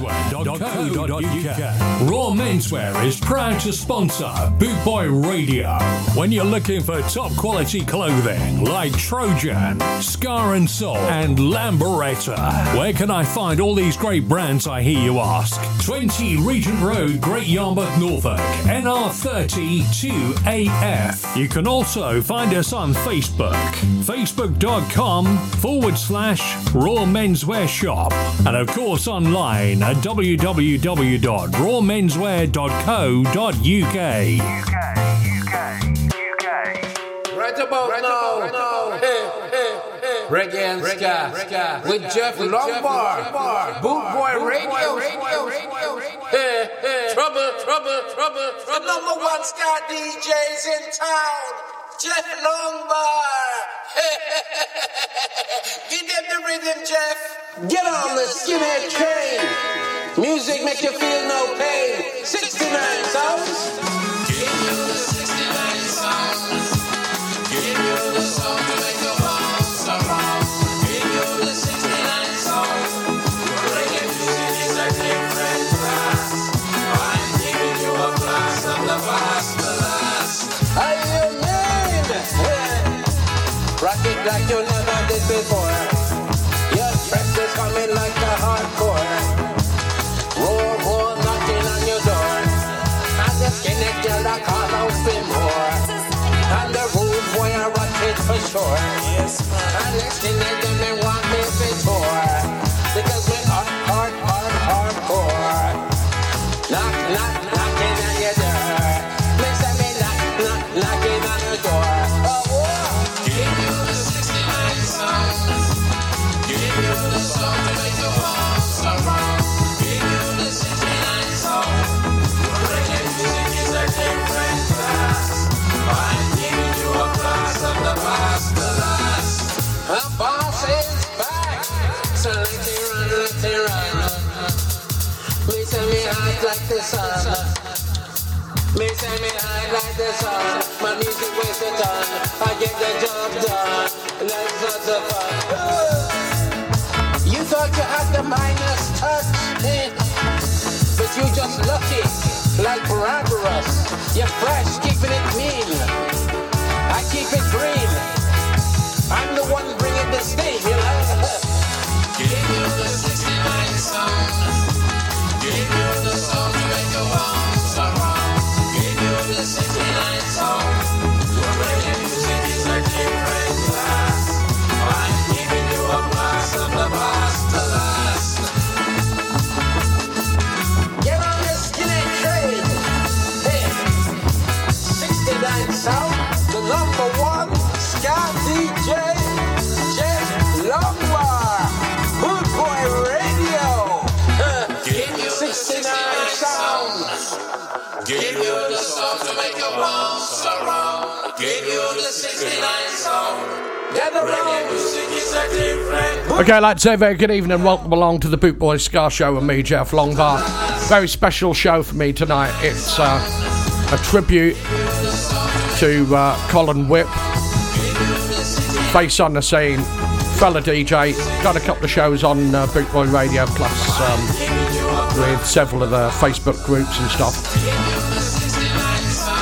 rawmenswear.co.uk. Raw Menswear is proud to sponsor Bootboy Radio. When you're looking for top quality clothing like Trojan, Ska and Soul, and Lambretta, where can I find all these great brands? I hear you ask. 20 Regent Road, Great Yarmouth, Norfolk, NR30 2AF. You can also find us on Facebook, facebook.com forward slash Raw Menswear Shop, and of course online at www.rawmenswear.co.uk. Right about Right now, about now. reggae and ska, with Geoff Longbar, Boot Boy Radio. Hey, hey. Trouble, trouble, trouble, The number one ska DJs in town, Geoff Longbar. Give them the rhythm, Geoff. Get on the skinhead train. Music make you feel no pain. 69 sounds. How like you never did before. Your breath is coming like a hardcore. Roar, roar, knocking on your door. And the skinny girl that call out for more. And the rude boy I rock it for sure. And the the sun. Me say me hot like the sun. My music weighs a ton. I get the job done. Let's have the fun. You thought you had the minus touch, eh? but you just lucky, like Barabbas. You're fresh, keeping it mean. I keep it green. I'm the one bringing the steam, Okay, I'd like to say a very good evening and welcome along to the Boot Boy Ska Show with me, Geoff Longbar. Very special show for me tonight. It's uh, a tribute to uh, Colin Whipp, face on the scene, fella DJ. Got a couple of shows on uh, Boot Boy Radio, plus um, with several of the Facebook groups and stuff.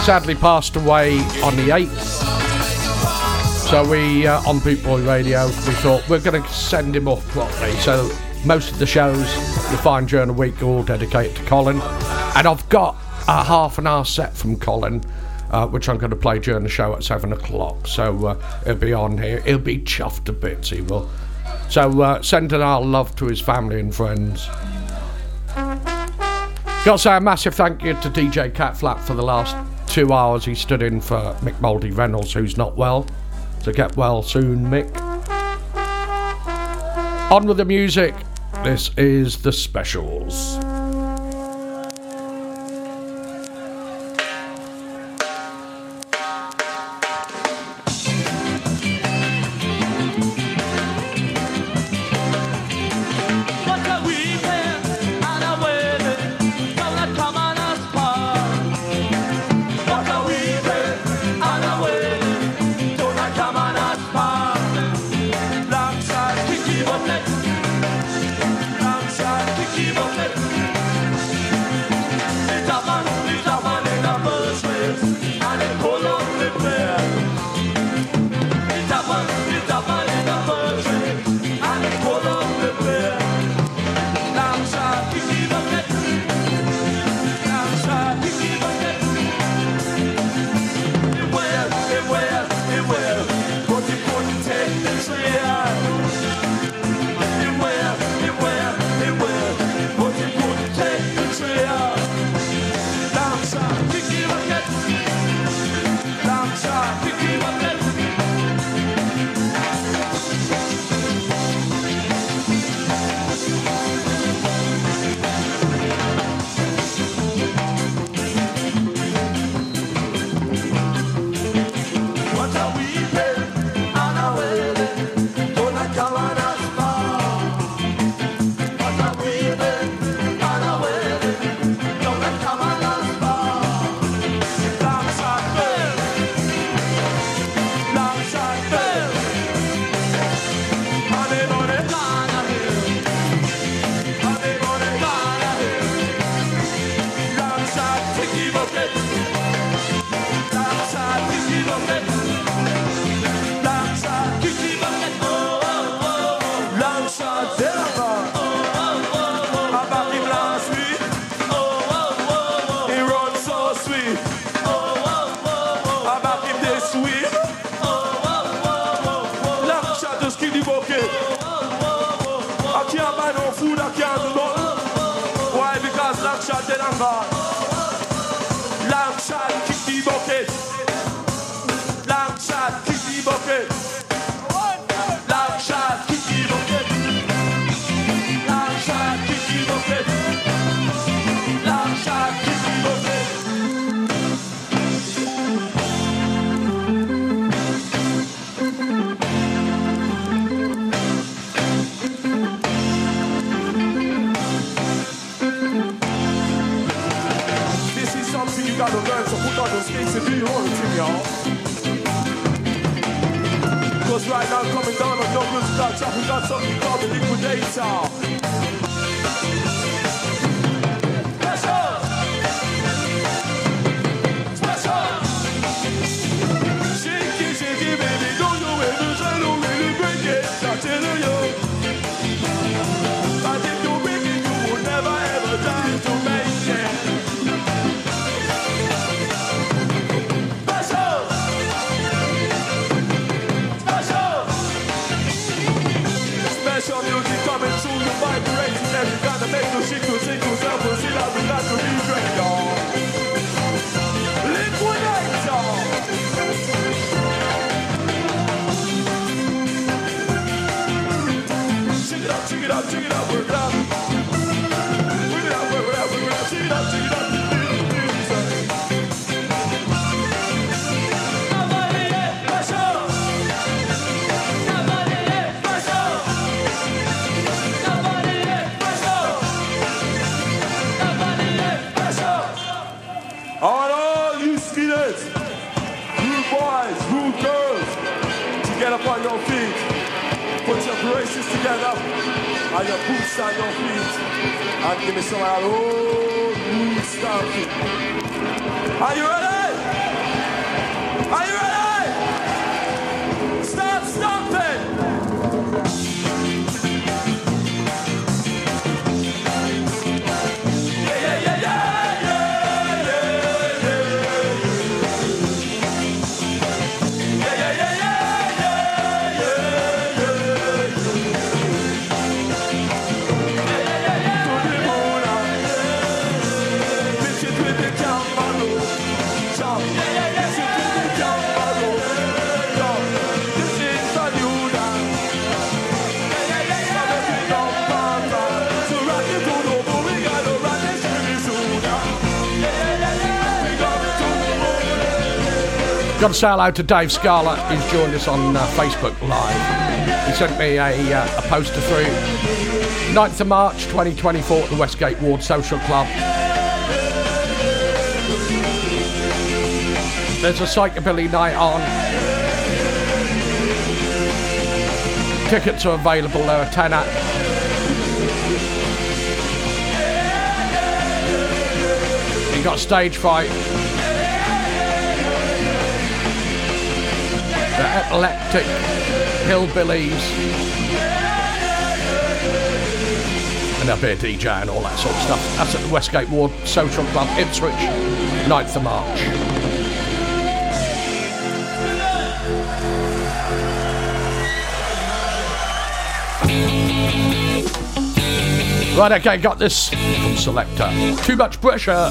Sadly passed away on the 8th. So we, uh, on Boot Boy Radio, we thought we're going to send him off properly. So most of the shows you find during the week are all dedicated to Colin. And I've got a half an hour set from Colin, uh, which I'm going to play during the show at 7 o'clock. So uh, it'll be on here. He'll be chuffed to bits, he will. So uh, sending our love to his family and friends. Got to say a massive thank you to DJ Cat Flap for the last two hours he stood in for Mick Mouldy Reynolds, who's not well. So get well soon, Mick. On with the music. This is The Specials. outside. right now coming down on no good start Chopping down something called the liquidator. c'est qu'on s'approche la brigade du Dragon. Les Grenades! Check it out, check it out, check it out, we're down. together on your boots and your feet and give me some of that old new stamping. Are you ready? Are you Got to say hello to Dave Scarlett, who's joined us on uh, Facebook Live. He sent me a, uh, a poster through. 9th of March 2024 at the Westgate Ward Social Club. There's a psychobilly night on. Tickets are available, there are 10 at. You got stage fright. Epileptic hillbillies. And up here DJ and all that sort of stuff. That's at the Westgate Ward Social Club, Ipswich, 9th of March. Right, okay, got this from Selecter. Too much pressure.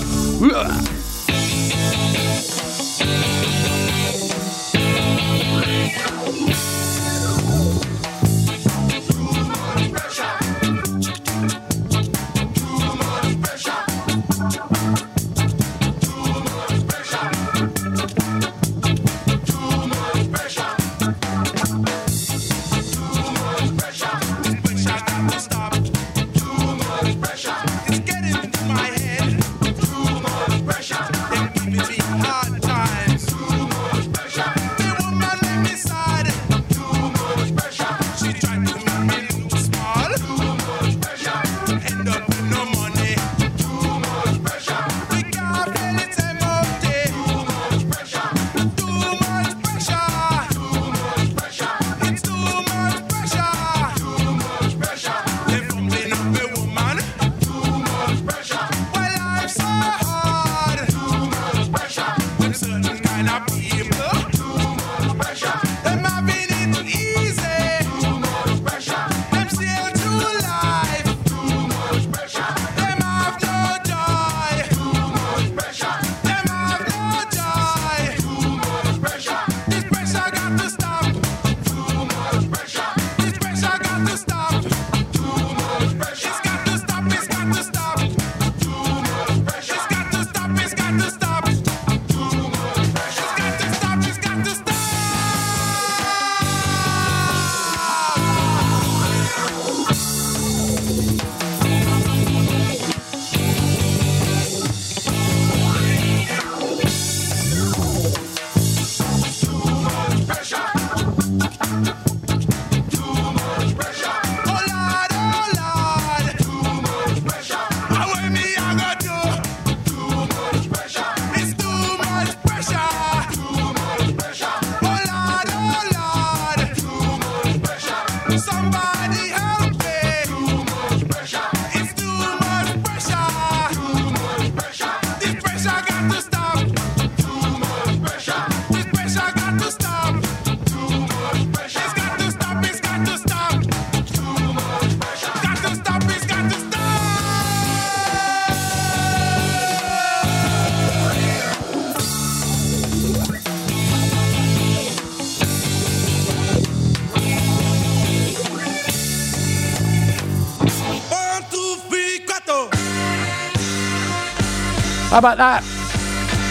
How about that?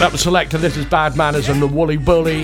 That was selected. This is Bad Manners and the Woolly Bully.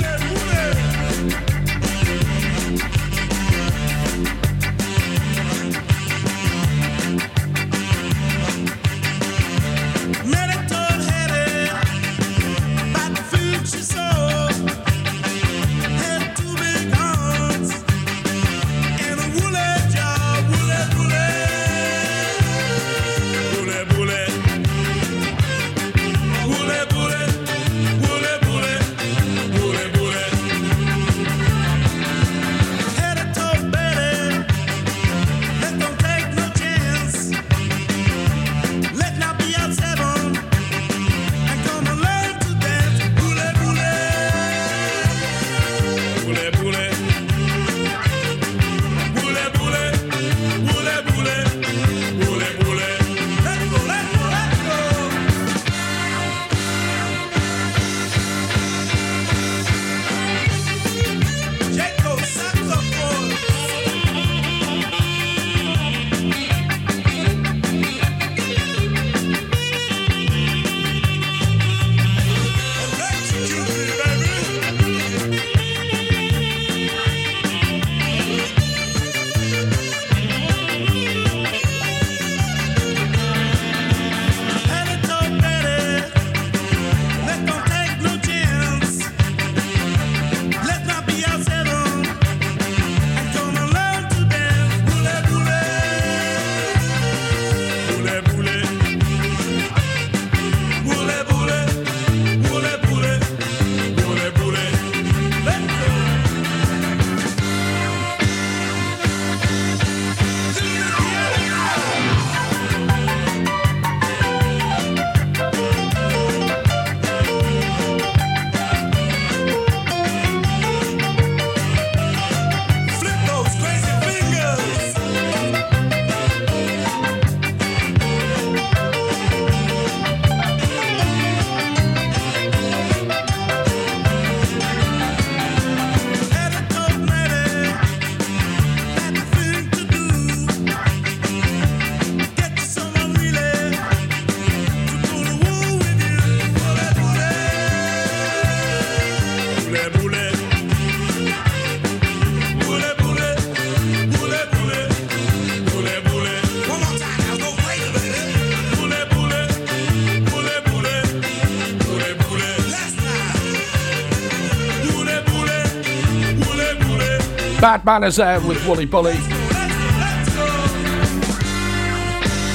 Bad Manners there with Woolly Bully.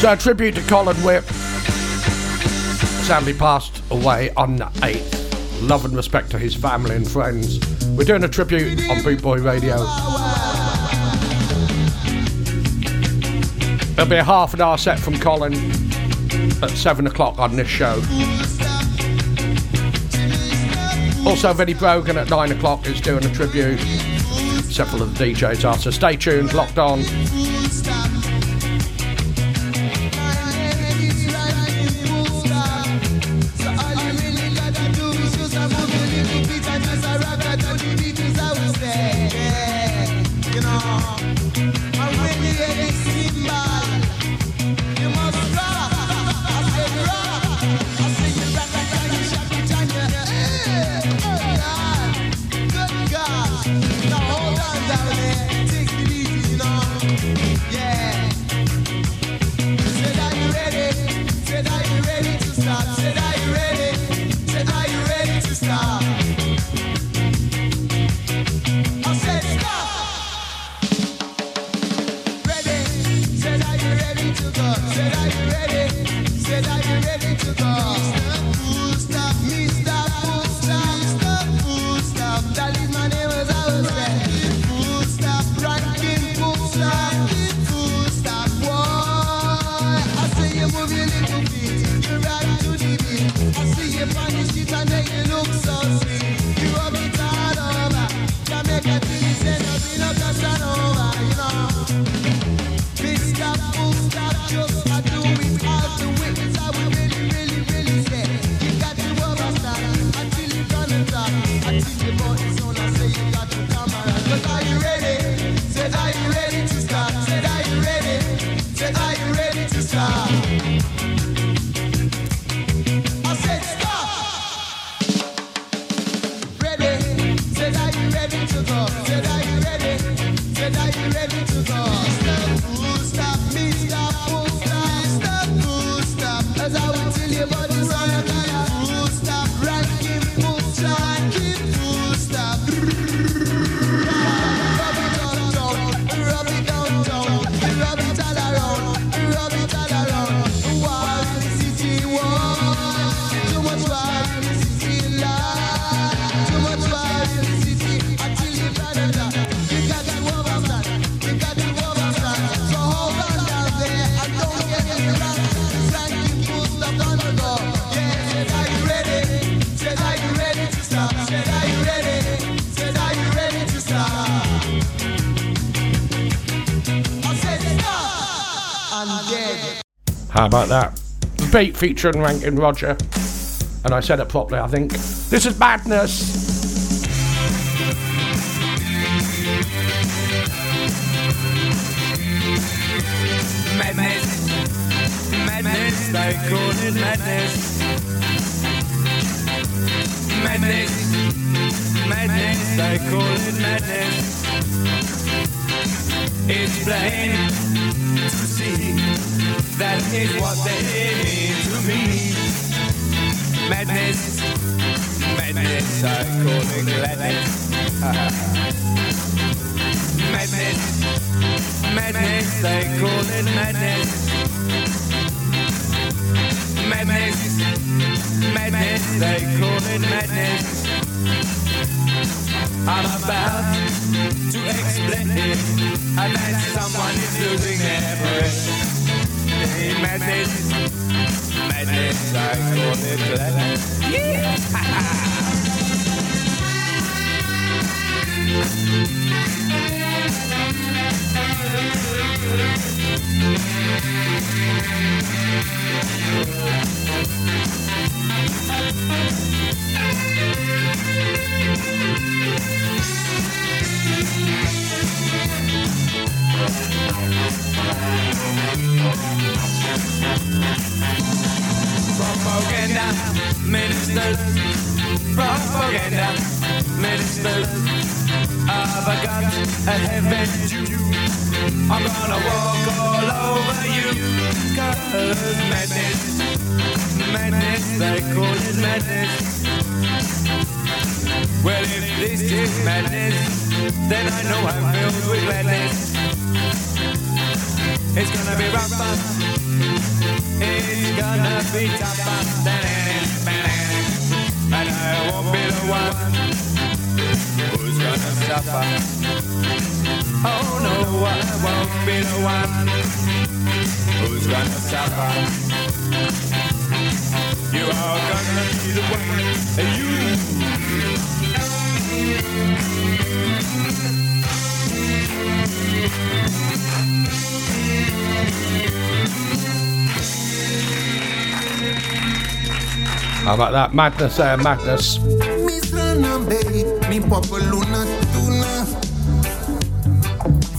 So, a tribute to Colin Whipp. Sadly passed away on the 8th. Love and respect to his family and friends. We're doing a tribute on Boot Boy Radio. There'll be a half an hour set from Colin at 7 o'clock on this show. Also, Vinnie Brogan at 9 o'clock is doing a tribute. Several of the DJs are, so stay tuned, locked on. Beat featuring Ranking Roger. And I said it properly, I think. This is madness. Madness, madness, they call it madness. Madness, madness, they call it madness. It's plain to see that is what they. Madness, madness, I call it gladness. madness, madness, they call it madness. Madness, madness, they call it madness. I'm about to explain it, and that someone is losing their breath. Madness, madness, I call it gladness. Propaganda ministers, propaganda ministers. I've got a heaven. I'm gonna walk all over you. Cause madness, madness, they call it madness. Well, if this is madness, then I know I'm filled with gladness. It's gonna be rougher, it's gonna be tougher, and I won't be the one who's gonna suffer. Oh no, I won't be the one who's gonna suffer. You are gonna be the one, you. How about that? Madness there, madness.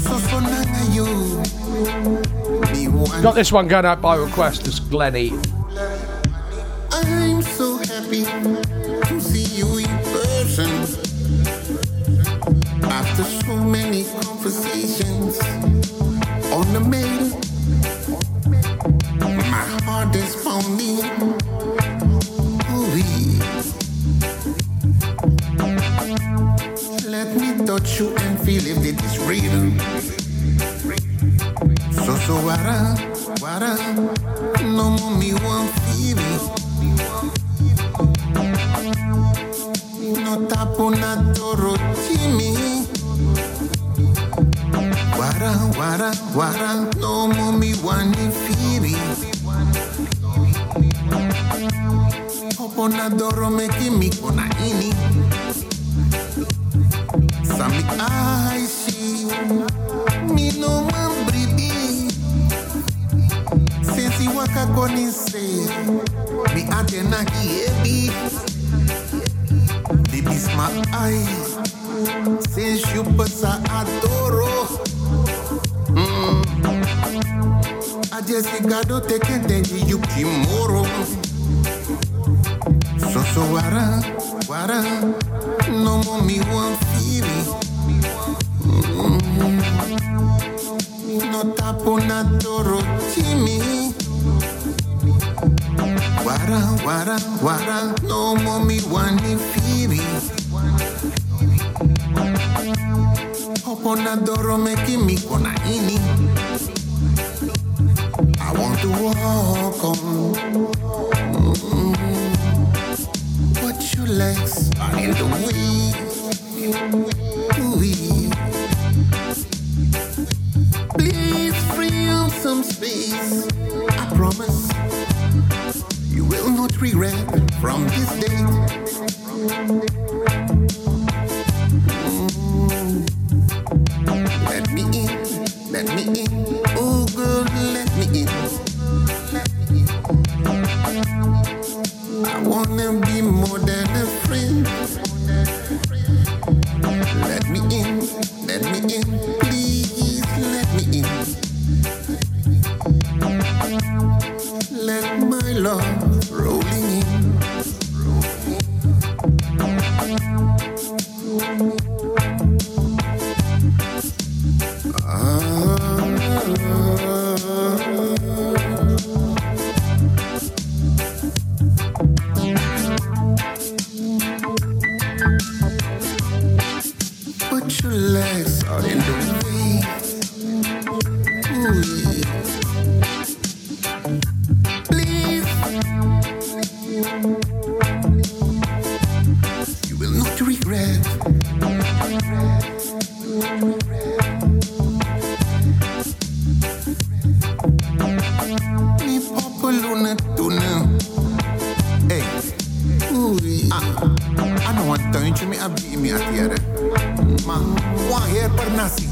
So so you. Got this one going out by request. It's Glenny. I'm so happy to see you in person. After so many cara. Me. I beat me at the other. Ma, one hair per nasi.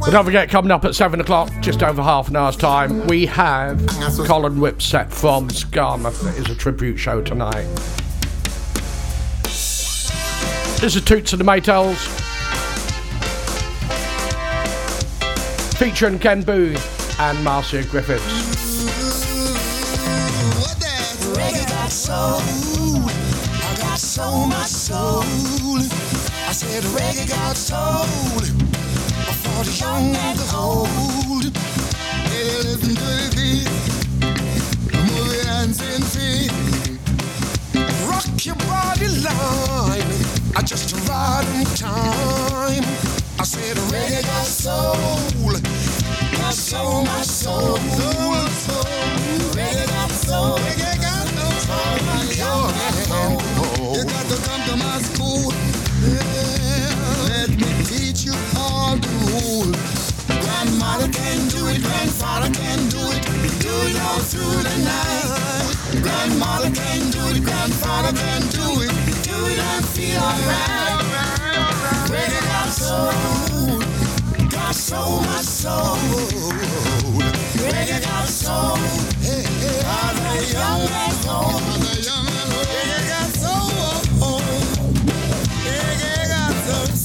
But don't forget, coming up at 7 o'clock, just over half an hour's time, we have Colin Whipset from Skamouth. It is a tribute show tonight. This is Toots and the Maytals. Featuring Ken Boothe and Marcia Griffiths. Soul. My soul. I said reggae got soul. For the young and the old. Hey, listen to the. Move your hands and feet. Rock your body line. I just ride in time. I said reggae got soul. Got soul, my soul. Soul, soul. Reggae got soul. Reggae come to my school. Yeah. Let me teach you all the rules. Grandmother can do it, grandfather can do it. Do it all through the night. Grandmother can do it, grandfather can do it. Do it and feel alright. Reggae got soul, got soul, my soul. Reggae got soul, hey, hey, I'm a young and old. Reggae got soul,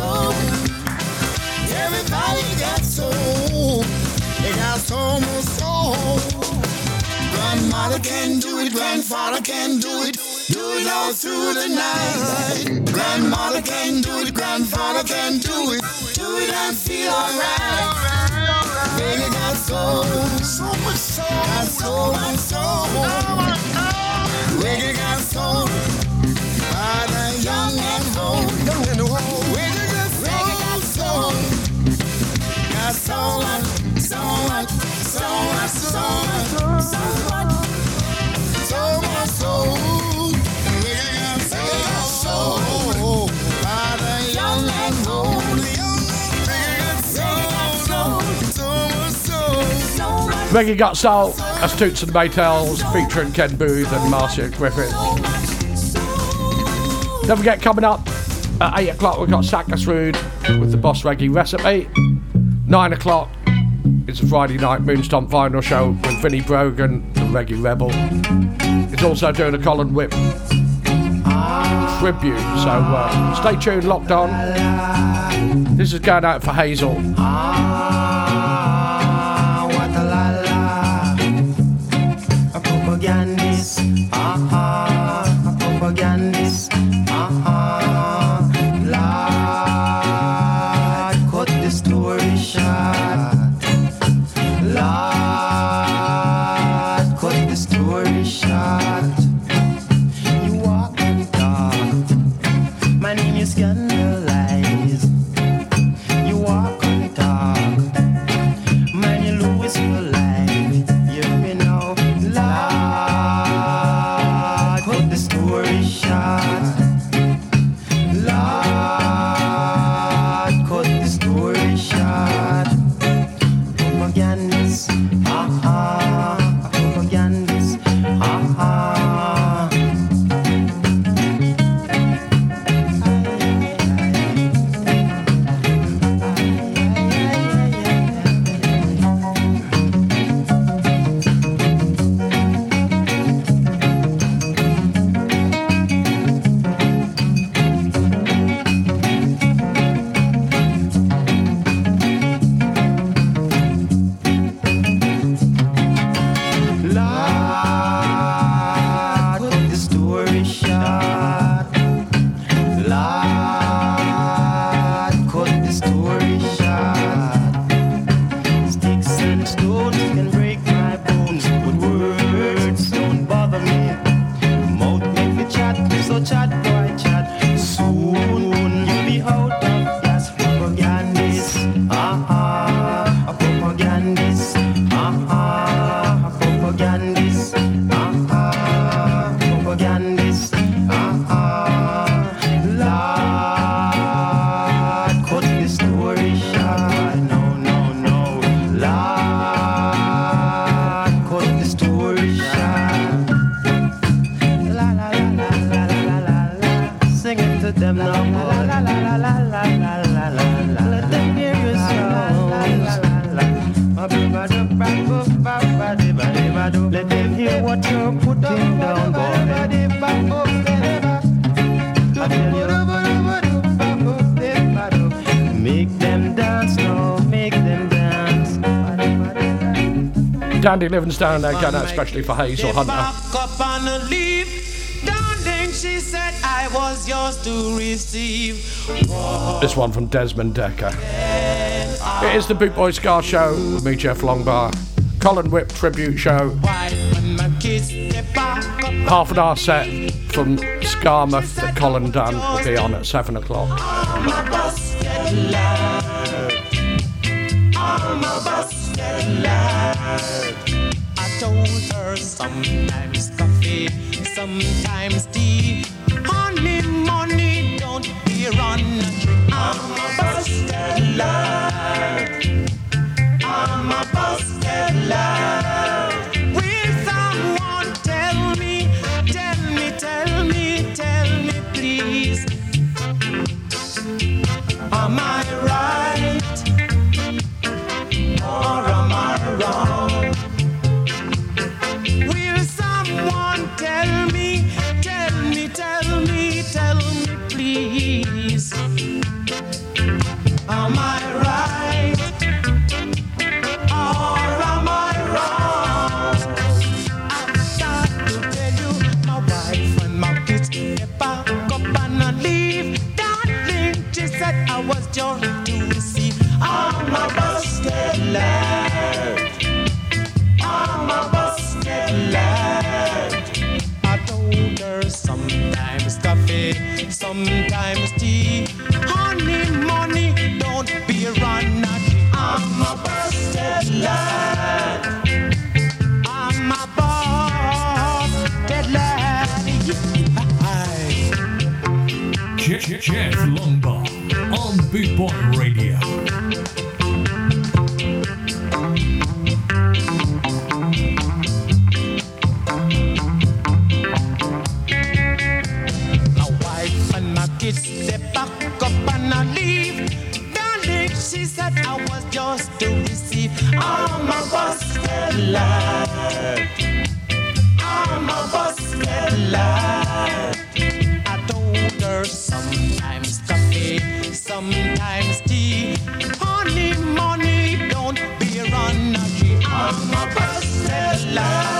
soul. Everybody got soul, they got soul, more soul. Grandmother can do it, grandfather can do it. Do it all through the night. Grandmother can do it, grandfather can do it. Do it and feel alright. Baby got soul, so much soul, got soul, my soul. Reggae got soul, father young and old, young and old. Got soul, so much, so much, so much, so much, so much soul. Reggae got soul, soul, father young and old. Reggae got soul, so that's Toots and the Maytals featuring Ken Boothe and Marcia Griffith. Don't forget, coming up at 8 o'clock, we've got Sackers Food with the Boss Reggae recipe. 9 o'clock, it's a Friday night Moonstomp final show with Vinnie Brogan, the Reggae Rebel. It's also doing a Colin Whipp tribute, so uh, stay tuned, locked on. This is going out for Hazel. Lord, cut Livingstone, they're going out especially for Hazel Hunter. Back up on a leaf. Darling, she said I was yours to receive. This one from Desmond Dekker. It is the Boot Boy Ska Show with me, Geoff Longbar. Colin Whipp tribute show. When my kids they back up Half an hour set from Skamouth that Colin done will be on at 7 o'clock. Sometimes coffee, sometimes sometimes tea. Honey, money, don't be a run I'm a busted lad. I'm a busted lad. Geoff Longbar on Boot Boy Radio. I'm a busted lad. I told her sometimes coffee, sometimes tea. Honey, money, don't be run I'm a lad.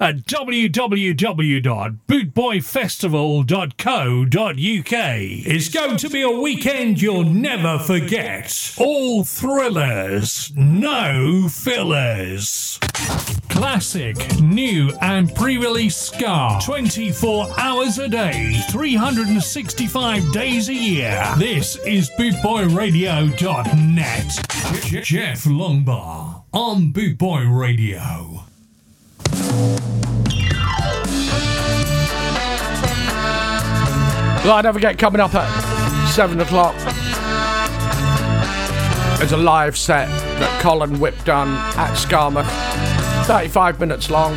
at www.bootboyfestival.co.uk. It's going to be a weekend you'll never forget. All thrillers, no fillers. Classic, new, and pre release Ska. 24 hours a day, 365 days a year. This is BootboyRadio.net. Geoff Longbar on Bootboy Radio. Right, don't forget, coming up at 7 o'clock, there's a live set that Colin Whipp done at Skamouth. 35 minutes long.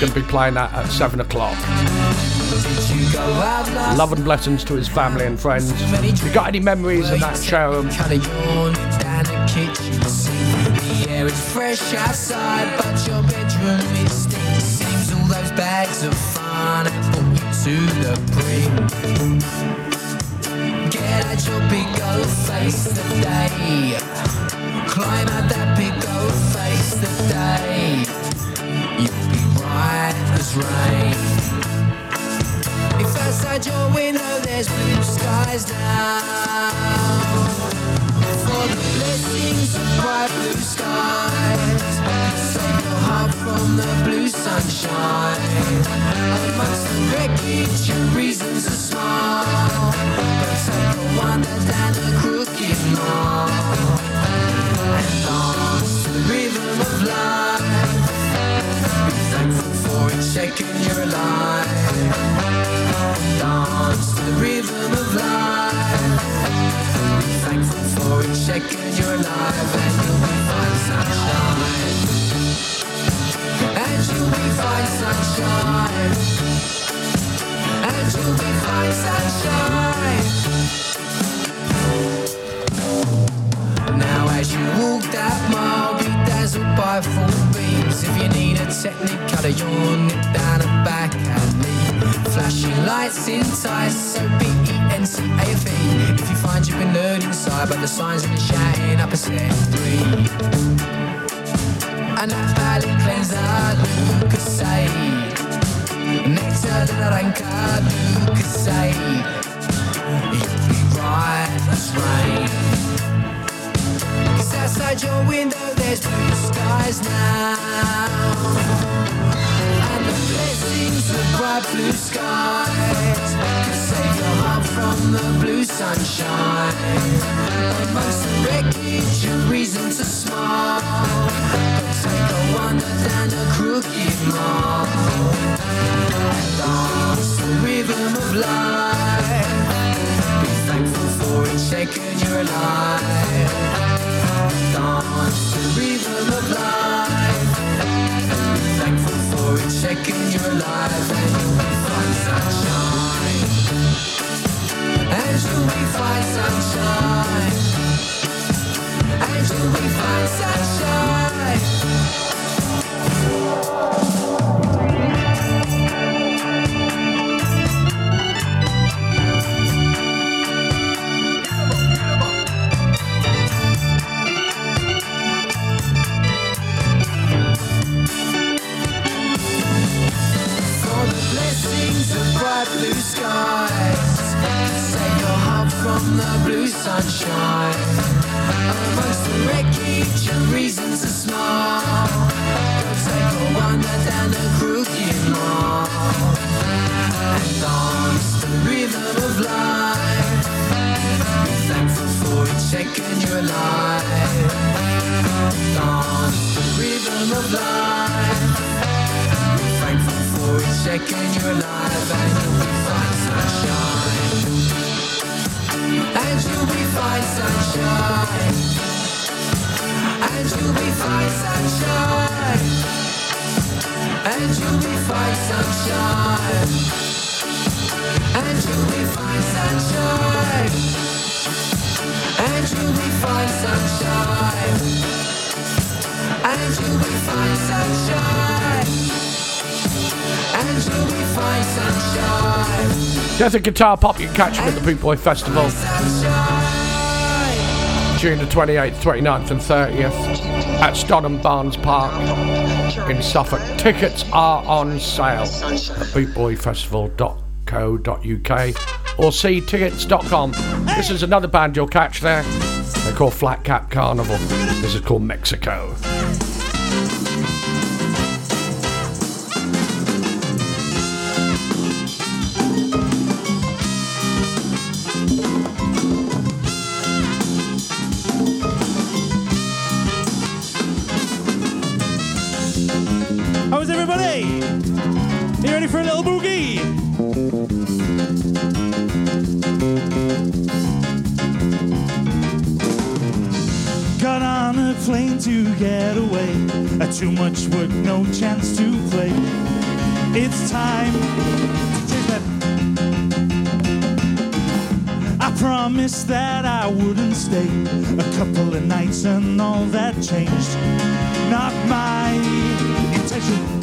To be playing that at 7 o'clock. Love and blessings to his family and friends. If you got any memories of that show, it stinks. Seems all those bags of fun have put you to the brim. Get out your big old face today. Climb out that big old face today. You'll be right as rain. If outside your window there's blue skies now For the blessings of bright blue skies from the blue sunshine. Amongst the wreckage your reasons to smile But take a wander down the crooked mall And dance the rhythm of life. Be thankful for it, shaking you're alive Dance to the rhythm of life. Be thankful for it, shaking you're alive, and you'll be fine, sunshine. Signs and you'll be fine sunshine. Now as you walk that mile, we're dazzled by full beams. If you need a technique, cut a yawn, nip down and back at me Flashing lights in tight, so B-E-N-C-A-F-E If you find you've been earning sigh, but the shouting up a step three. And that valley cleanser, Lucozade. Nectar de naranja, Lucozade. You'll be right as rain. Cause outside your window there's blue skies now And the blessings of bright blue skies Can save your heart from the blue sunshine Amongst the wreckage your reason to smile sunshine. And. And you'll be sunshine. From the blue sunshine. Amongst the wreckage and reasons to smile. Go take a wander down the crooked mall And dance the rhythm of life. Be thankful for it, shaking you're alive Dance the rhythm of life. Be thankful for it, shaking you're alive, fine, sunshine. And you'll be fine, sunshine. And you'll be fine, sunshine. And you'll be fine, sunshine. And you'll be fine, sunshine. And you'll be fine, sunshine. And you'll be fine, sunshine. Death and Guitar Pop, you can catch at the Boot Boy Festival. June the 28th, 29th, and 30th at Stonham Barns Park in Suffolk. Tickets are on sale at bootboyfestival.co.uk or seetickets.com. This is another band you'll catch there. They're called Flat Cap Carnival. This is called Mexico. Everybody? You ready for a little boogie? Got on a plane to get away. Uh, too much work, no chance to play. It's time to change that. I promised that I wouldn't stay a couple of nights and all that changed. Not my intention.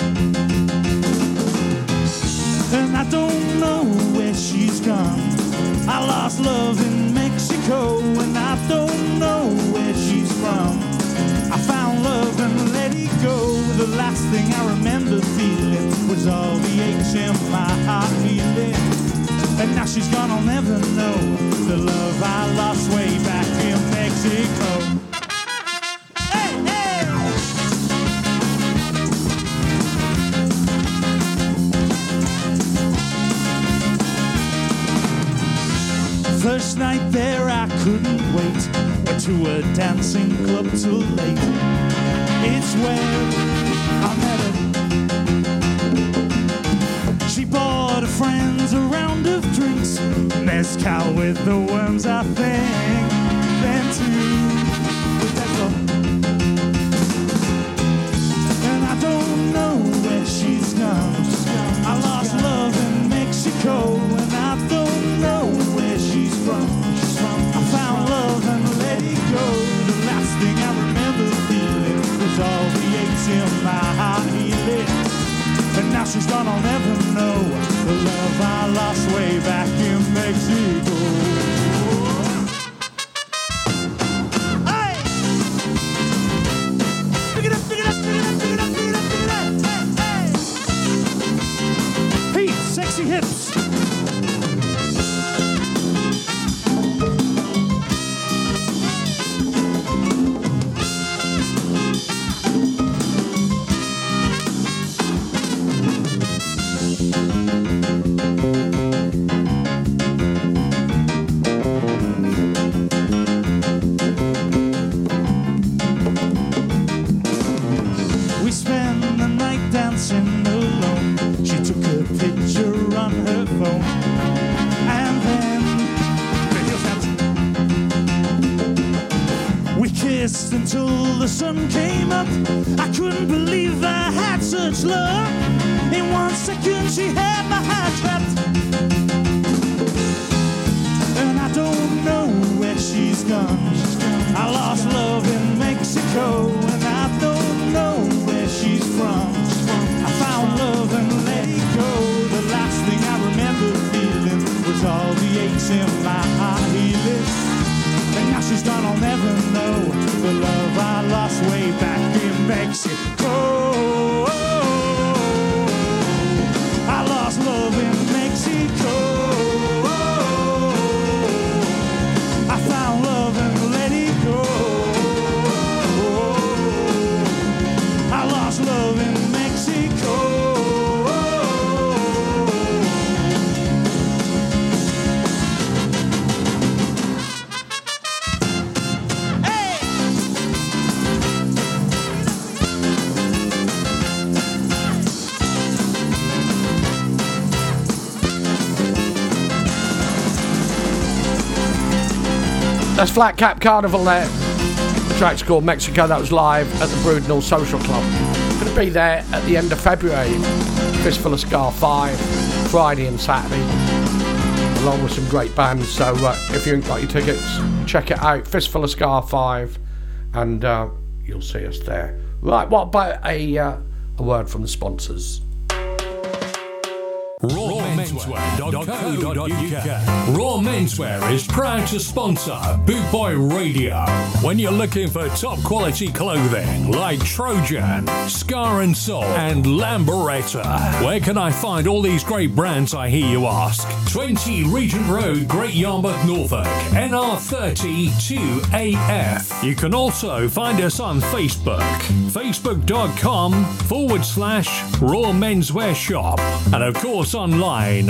And I don't know where she's gone. I lost love in Mexico, and I don't know where she's from. I found love and let it go. The last thing I remember feeling was all the aches in my heart healing. And now she's gone, I'll never know the love I lost way back in Mexico. Night there, I couldn't wait. Went to a dancing club till late. It's where I met her. She bought her friends a round of drinks. Mezcal with the worms, I think. Then two way back in Mexico. On her phone. And then. We kissed until the sun came up. I couldn't believe I had such love. In one second, she had my heart trapped. And I don't know where she's gone. I lost love in Mexico, was all the aches in my heart healing. And now she's gone, I'll never know the love I lost way back in Mexico. That's Flat Cap Carnival there. The track's called Mexico. That was live at the Broodnall Social Club. Going to be there at the end of February. Fistful of Ska 5, Friday and Saturday, along with some great bands. So uh, if you ain't got your tickets, check it out. Fistful of Ska 5, and uh, you'll see us there. Right, what about a, uh, a word from the sponsors? Raw Raw Menswear is proud to sponsor Boot Boy Radio. When you're looking for top quality clothing like Trojan, Ska and Soul, and Lambretta, where can I find all these great brands? I hear you ask. 20 Regent Road, Great Yarmouth, Norfolk, NR30 2AF. You can also find us on Facebook, facebook.com forward slash Raw Menswear Shop, and of course online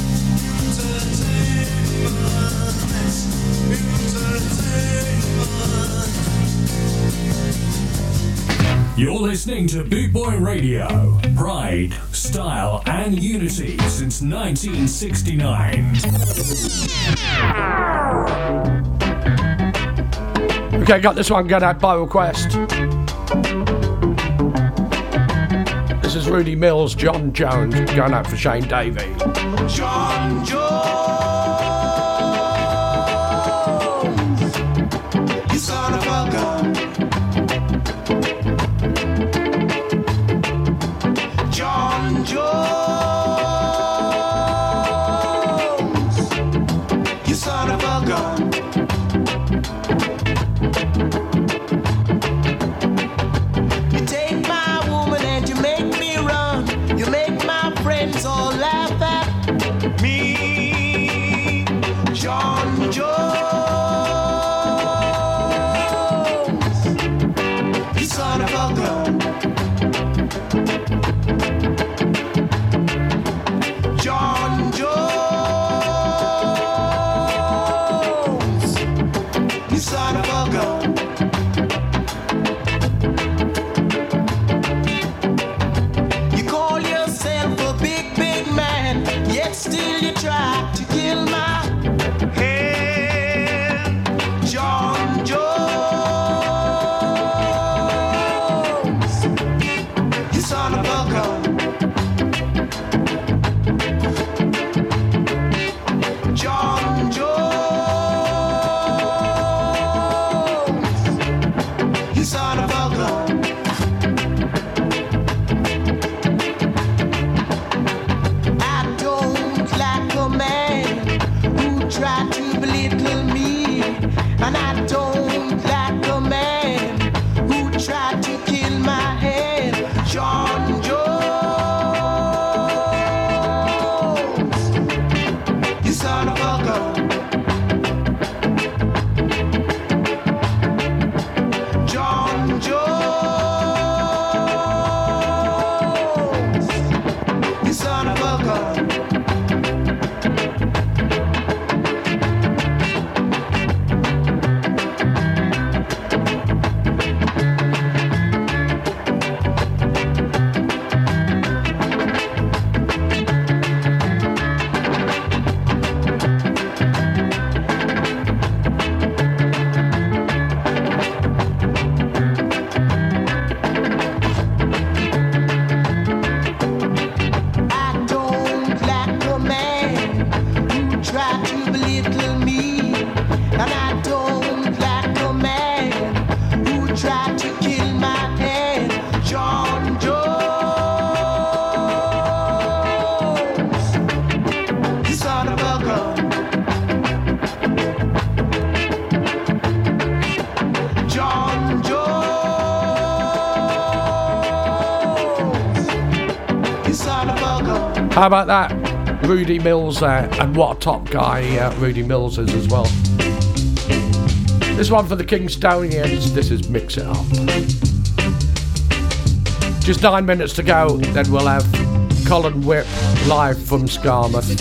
You're listening to Boot Boy Radio. Pride, style, and unity since 1969. Okay, got this one going out by request. This is Rudy Mills, John Jones, going out for Shane Davey. John Jones, How about that? Rudy Mills there, and what a top guy uh, Rudy Mills is as well. This one for the Kingstonians, this is Mix It Up. Just nine minutes to go, then we'll have Colin Whipp live from Skamouth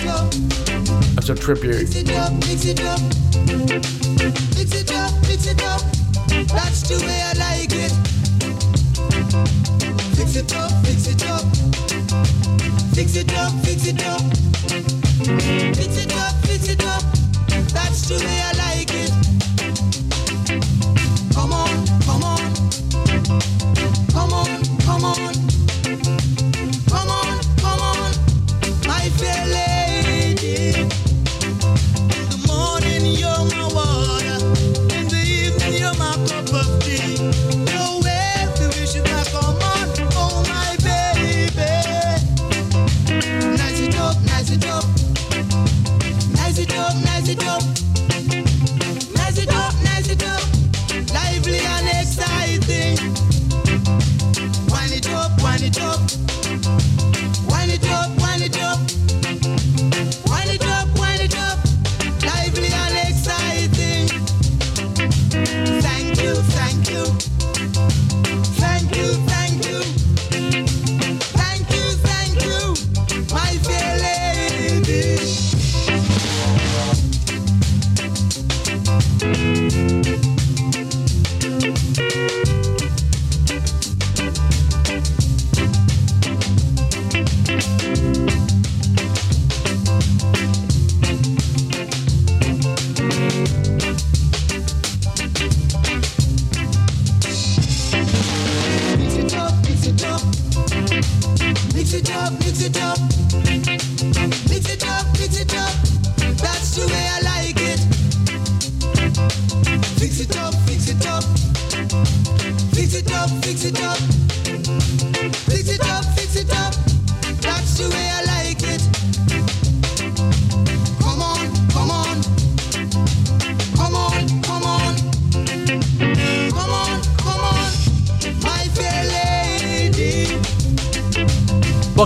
as a tribute. Mix it up, mix it up. Mix it up, mix it up. That's the way I like it. Fix it up, fix it up. Fix it up.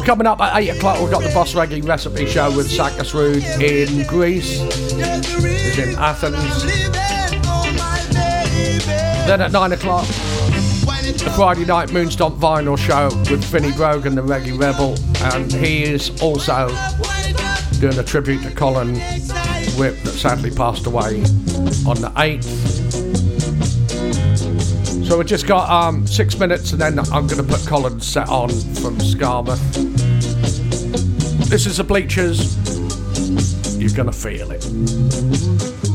coming up at 8 o'clock, we've got the Boss Reggae Recipe Show with Saakashrood in Greece. It's in Athens. Then at 9 o'clock, the Friday Night Moonstomp Vinyl Show with Finny Brogan, the Reggae Rebel. And he is also doing a tribute to Colin Whipp that sadly passed away on the 8th. So we've just got um, six minutes and then I'm going to put Colin's set on from Skamouth. This is The Bleachers. You're going to feel it.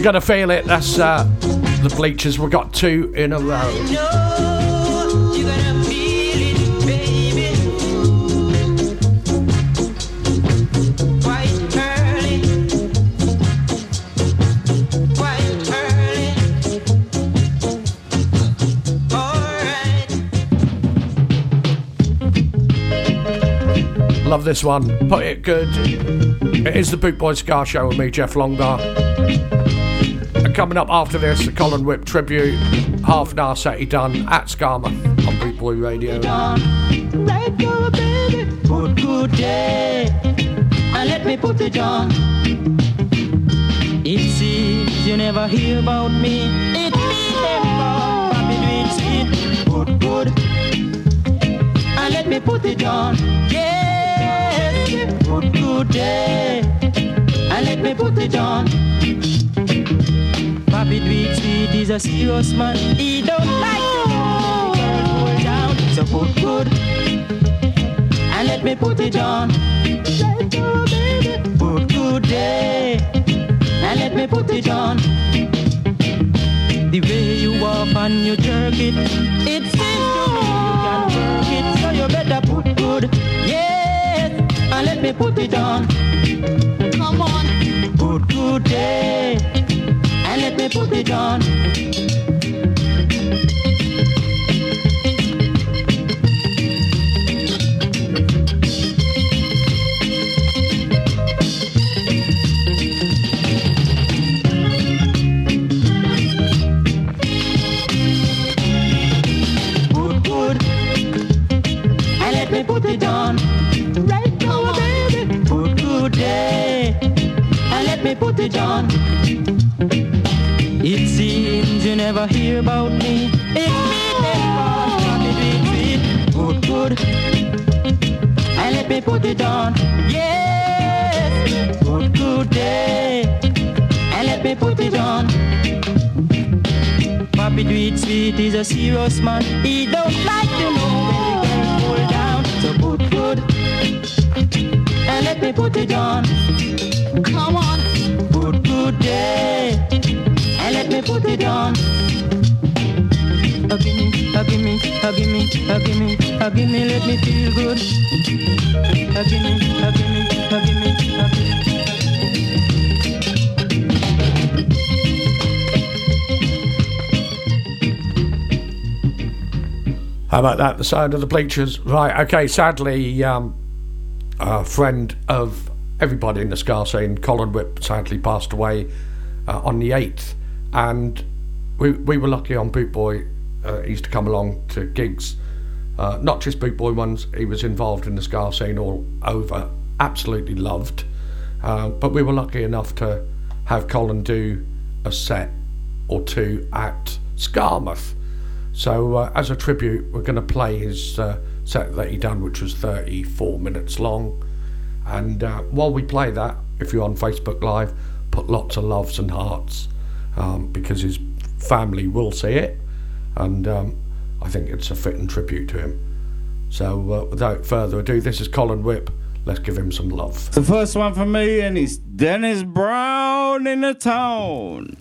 You're gonna feel it. That's uh, the bleachers. We got two in a row. Love this one. Put it good. It is the Boot Boy Ska Show with me, Geoff Longbar. Coming up after this, the Colin Whipp tribute. Half an hour set he done at Skarma on Boot Boy Radio. Right go, baby. Good, good day. And let me put it on. It seems you never hear about me. It me them from Bobby Sweet. Good, good. And let me put it on. Yes. Good, good day. And let me put it on. Bobby Sweet Sweet is a serious man. He don't like to hold down. So good, good. And let me put it on. Good, good day. And let me put it on. The way you walk and you jerk it, it seems to me you can work it. So you better put good, yes, and let me put it on. Come on, good, good day, and let me put good, good. Put it on. It never hear about me. It's me, them boss, from the big feet. Good, good. And let me put it on. Yes. Good, good day. And let me put it on. Papi do it sweet, he's a serious man. He don't like to know when the girls hold down. So put good, and let me put it on. Come on, put good day, let me put it on. Me, me, me, me, me, let me feel good. Me, me, me, me. How about that? The sound of the bleachers. Right, okay, sadly, um, a friend of everybody in the Ska scene, Colin Whipp, sadly passed away uh, on the 8th. And we, we were lucky on Boot Boy. Uh, he used to come along to gigs, uh, not just Boot Boy ones. He was involved in the Ska scene all over. Absolutely loved. Uh, but we were lucky enough to have Colin do a set or two at Skamouth. So, uh, as a tribute, we're going to play his uh, set that he done, which was 34 minutes long. And uh, while we play that, if you're on Facebook Live, put lots of loves and hearts um, because his family will see it. And um, I think it's a fitting tribute to him. So, uh, without further ado, this is Colin Whipp. Let's give him some love. The first one for me, and it's Dennis Brown in the town.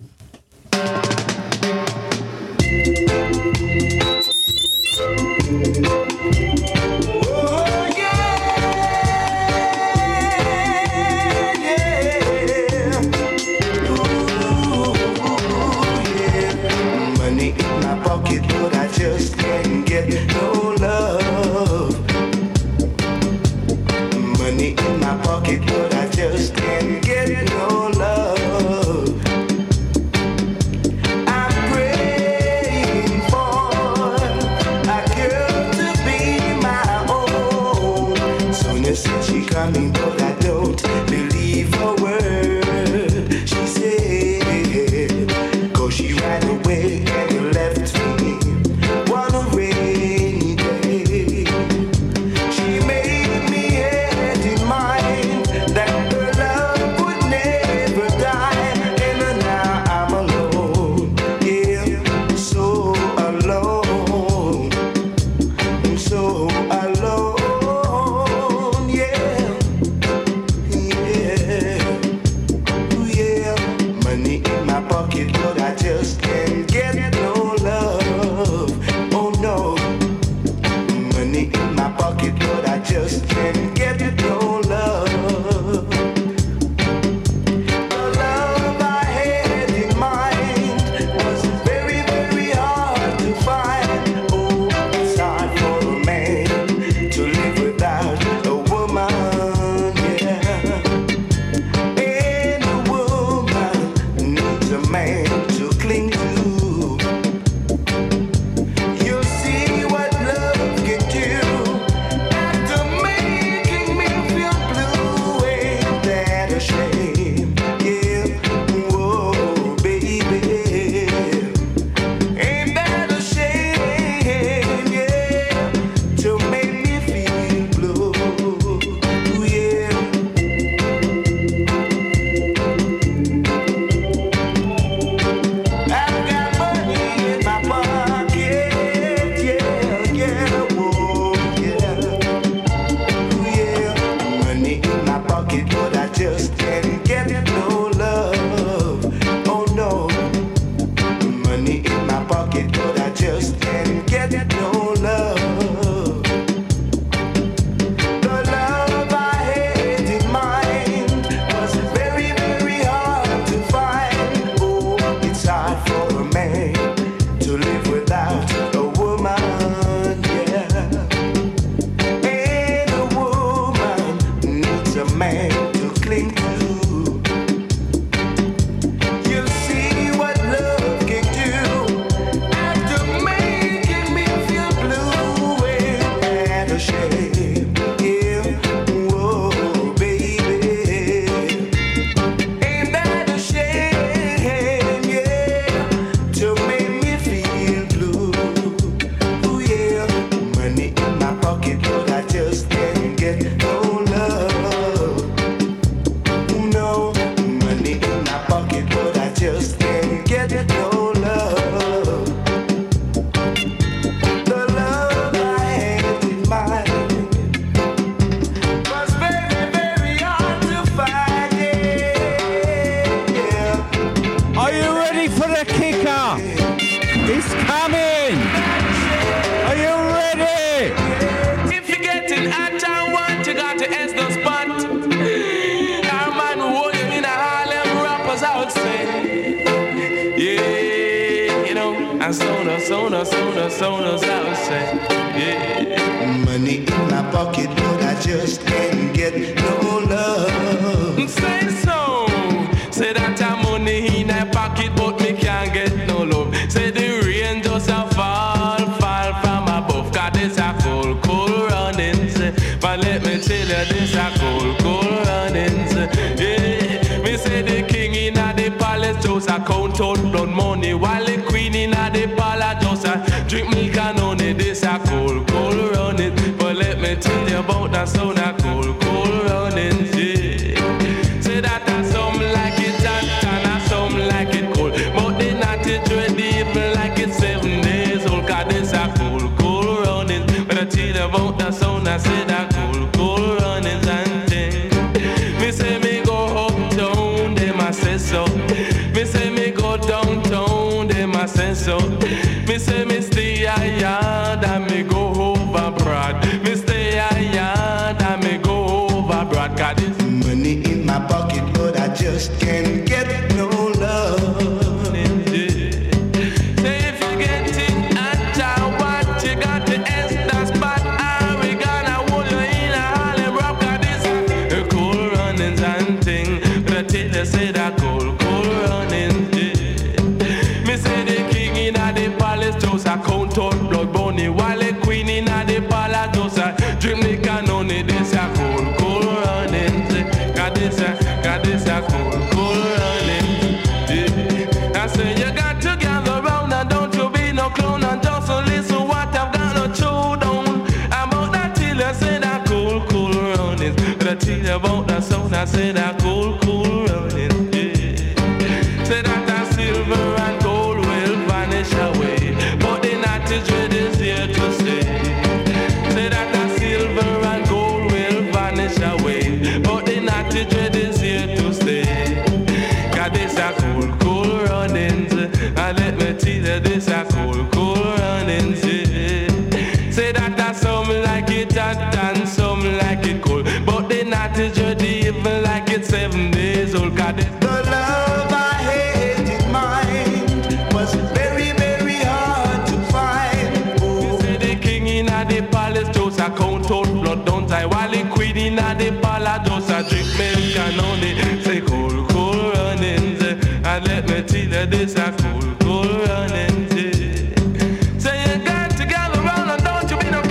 this a cool, cool running thing. So you got to gather round and don't you be no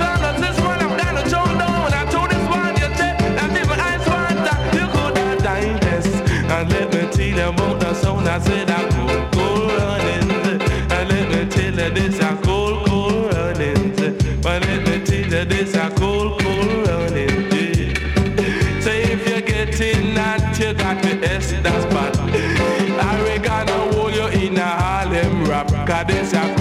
this one, I'm to down. When I told this one, you take water. You could have. And let me tell the sound. I said I cool, cool running thing. And let me tell you this a cool, cool running thing. But let me tell you this a cool, cool cadência.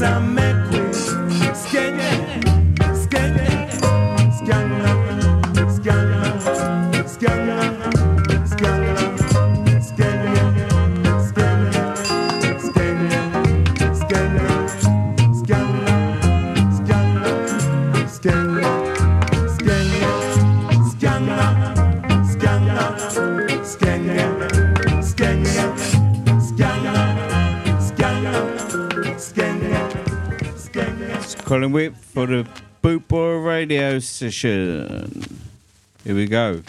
some can't wait for the Boot Boy Radio Session. Here we go.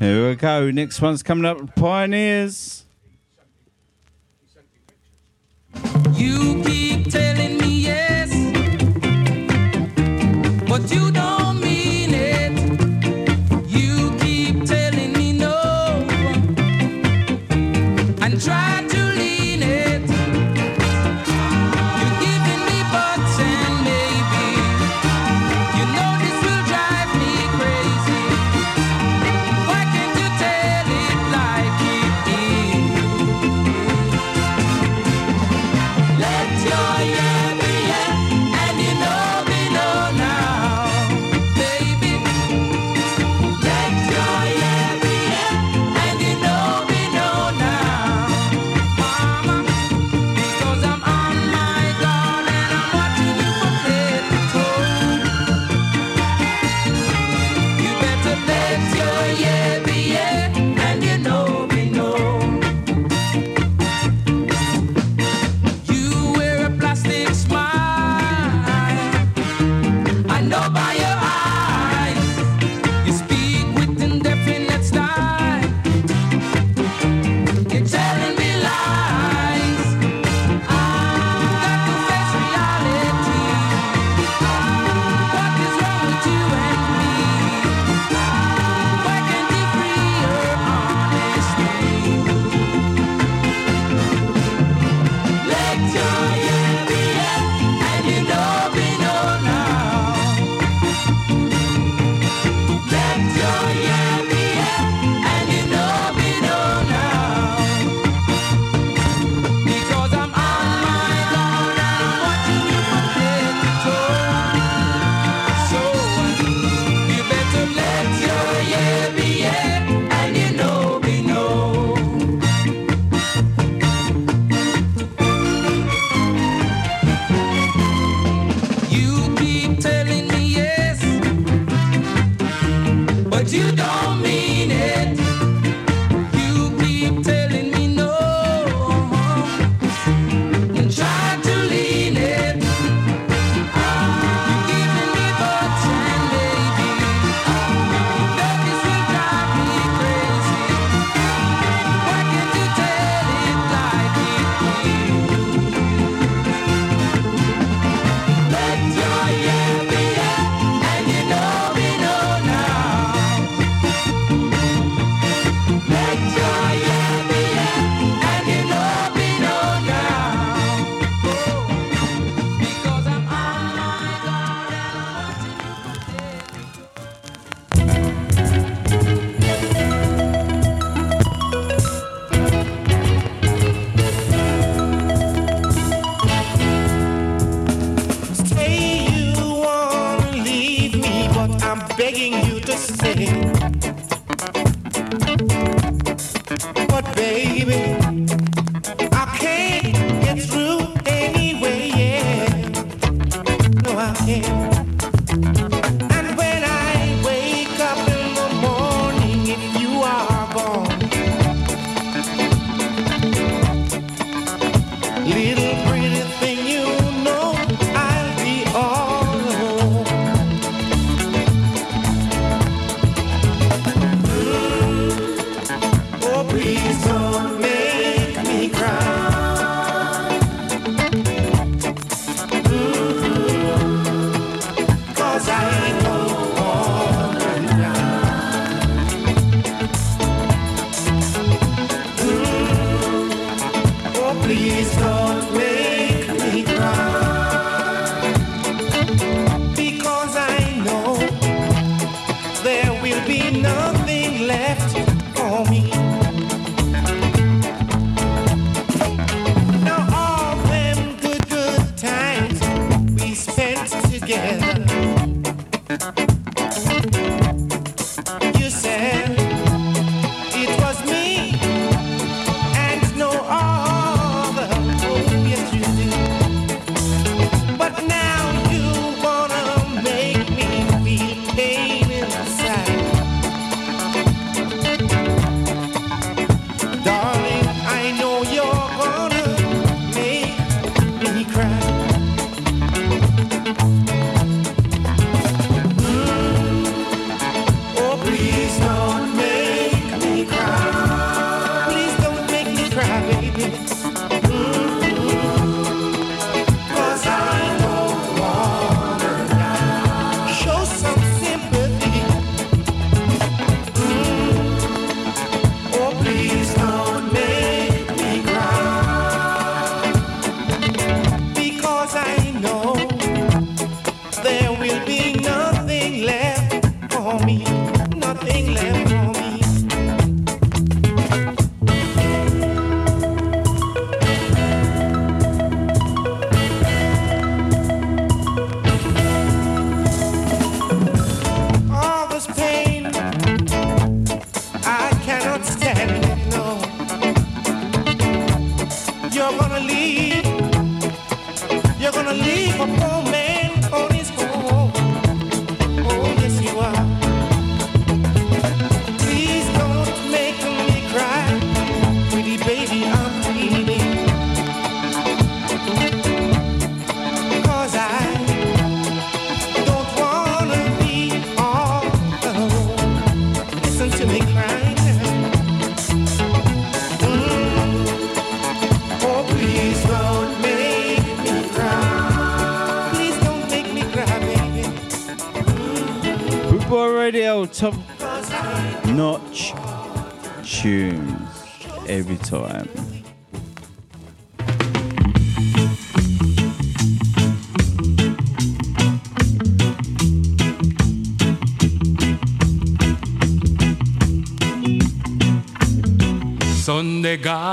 Here we go. Next one's coming up Pioneers. You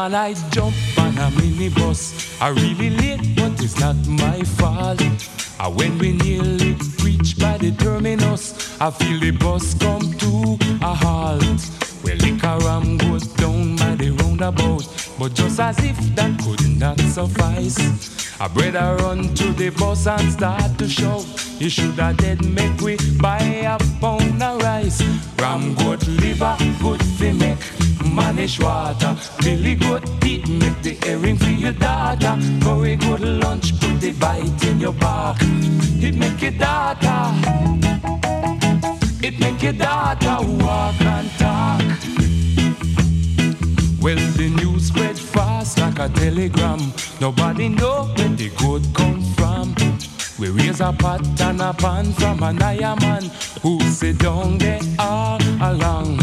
Gone, I jump on a minibus. I really late, but it's not my fault. And when we nearly reach by the terminus, I feel the bus come to a halt. Well, liquor ram goes down by the roundabout, but just as if that could not suffice, I better run to the bus and start to shout. You should have dead make lunch, put the bite in your back. It make your daughter. It make your daughter walk and talk. Well, the news spread fast like a telegram. Nobody know where the good come from. We raise a pot and a pan from an iron man who sit down there all along.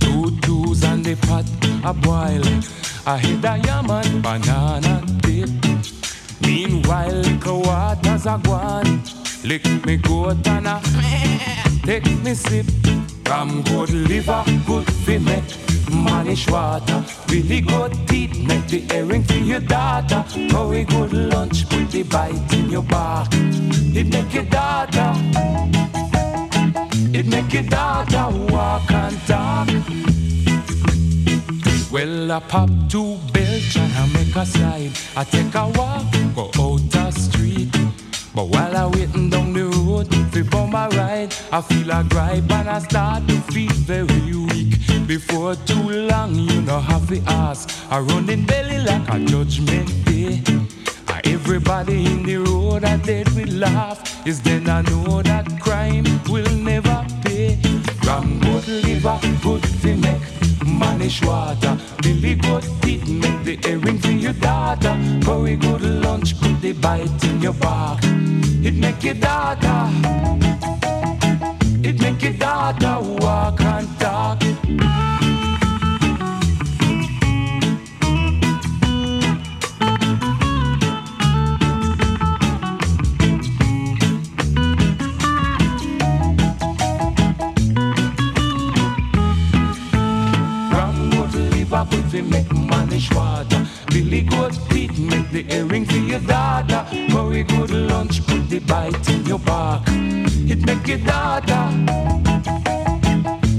Two twos and the pot a boil. I hit a yaman banana dip. Meanwhile, waters a. Lick me goat and take me sip. Ram good liver, good fi make mannish water. Really good teeth, make the earring for your daughter. Curry good lunch, put the bite in your back. It make your daughter, it make your daughter walk and talk. Well, I pop two belch and I make a slide. I take a walk, go out the street. But while I waiting down the road for my ride, I feel a gripe and I start to feel very weak. Before too long, you know have to ask. I run in belly like a judgment day. Ah, Everybody in the road I dead with laugh is then I know that crime will never pay. Ram good liver, good to make mannish water. Billy good teeth make the earring for your daughter. Curry good lunch, put the bite in your back. It make your daughter, it make your daughter walk and talk. Good make water. Billy good teeth make the earring for your daughter. Curry good lunch, put the bite in your back. It make your daughter,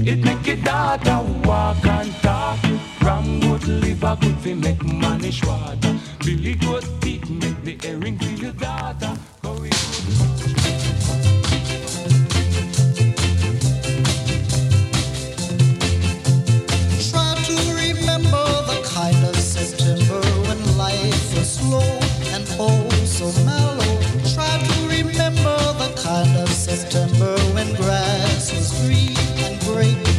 it make your daughter walk and talk. Ram good liver, good fi make mannish water. Billy good teeth make the earring for your daughter. September when grass was green and grape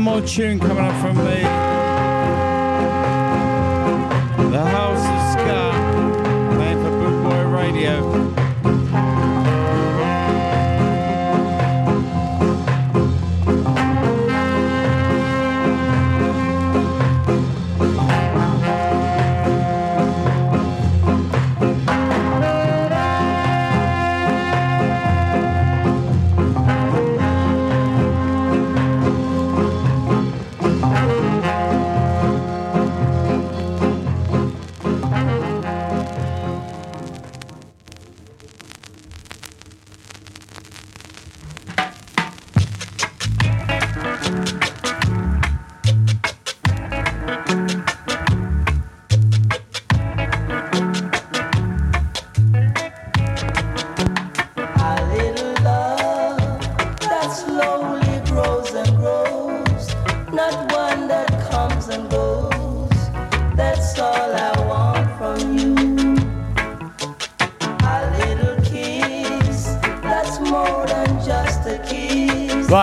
more tune coming up from me.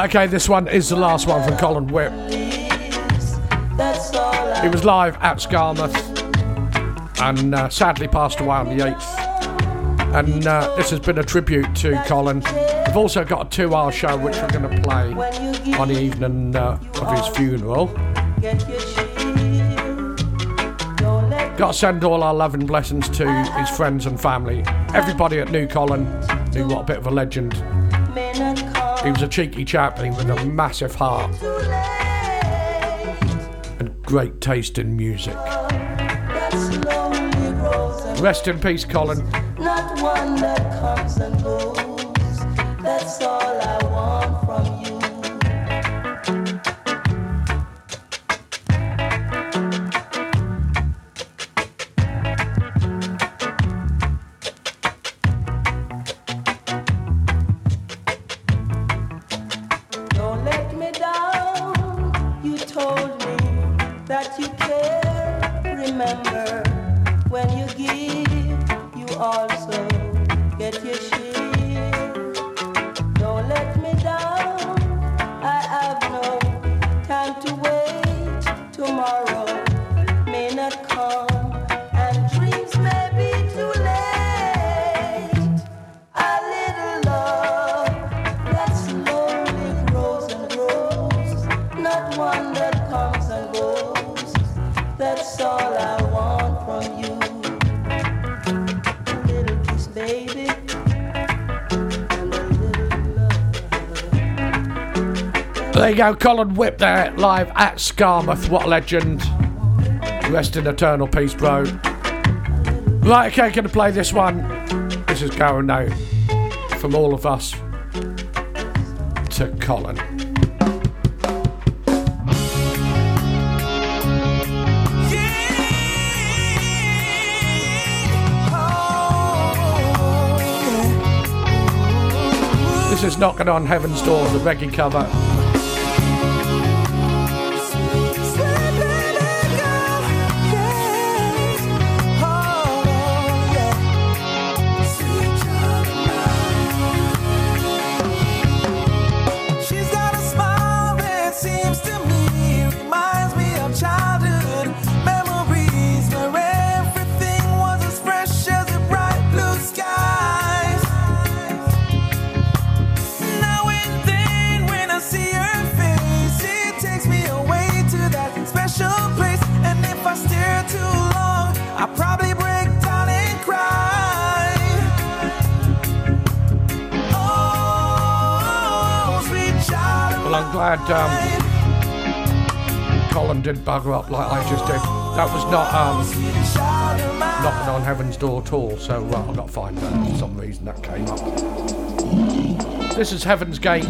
Okay, this one is the last one from Colin Whipp. He was live at Skamouth and uh, sadly passed away on the 8th. And uh, this has been a tribute to Colin. We've also got a two hour show which we're going to play on the evening uh, of his funeral. Got to send all our love and blessings to his friends and family. Everybody at New Colin knew what a bit of a legend. He was a cheeky chap and he was a massive heart and great taste in music. Rest in peace, Colin. Go, Colin Whipp there, live at Skamouth. What a legend. Rest in eternal peace, bro. Right, okay, gonna play this one. This is going out from all of us to Colin. This is knocking on heaven's door, the reggae cover. Glad um, Colin did bugger up like I just did. That was not um, knocking on heaven's door at all, so uh, I've got to find for some reason that came up. This is Heaven's Gate.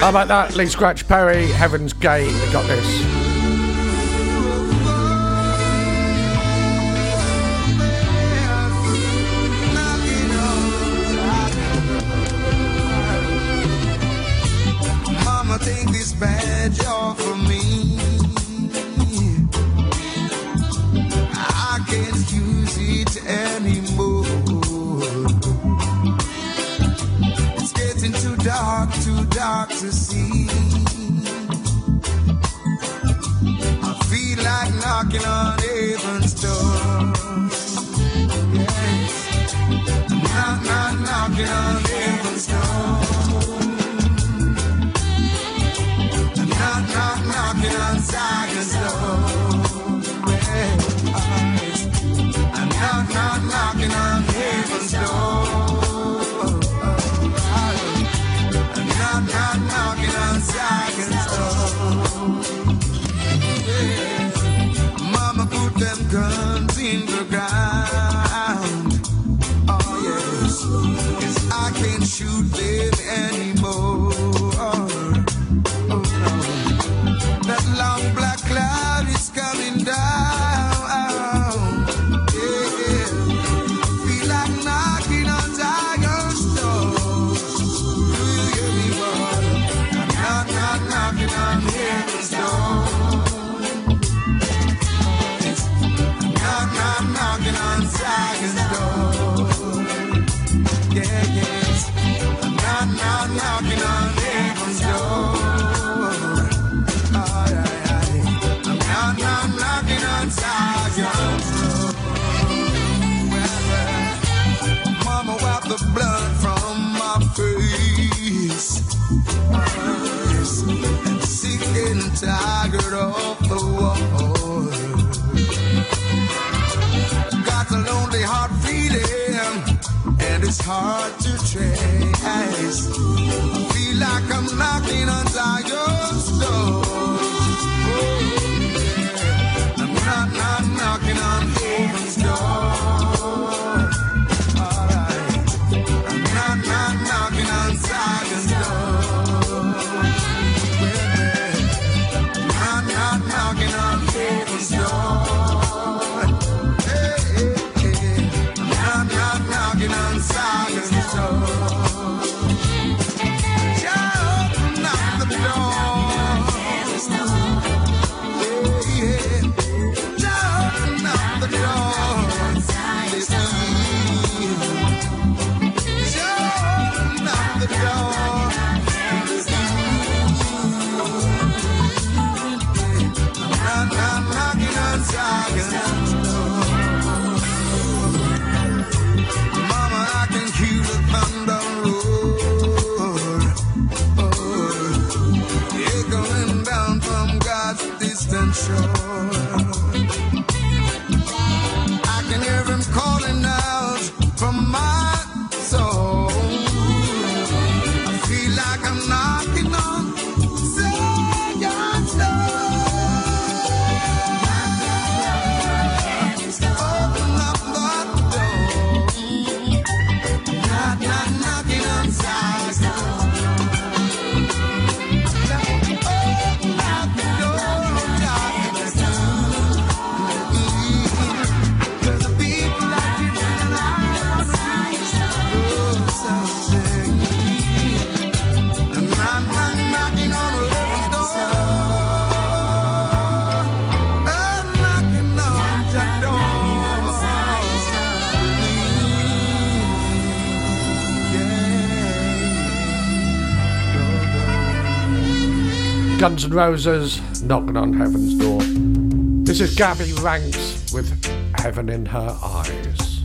How about that? Lee Scratch Perry, Heaven's Gate, we got this. hard to trace. I feel like I'm knocking on your door. from my Guns N' Roses, knocking on heaven's door. This is Gappy Ranks with Heaven in Her Eyes.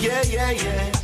Yeah, yeah, yeah.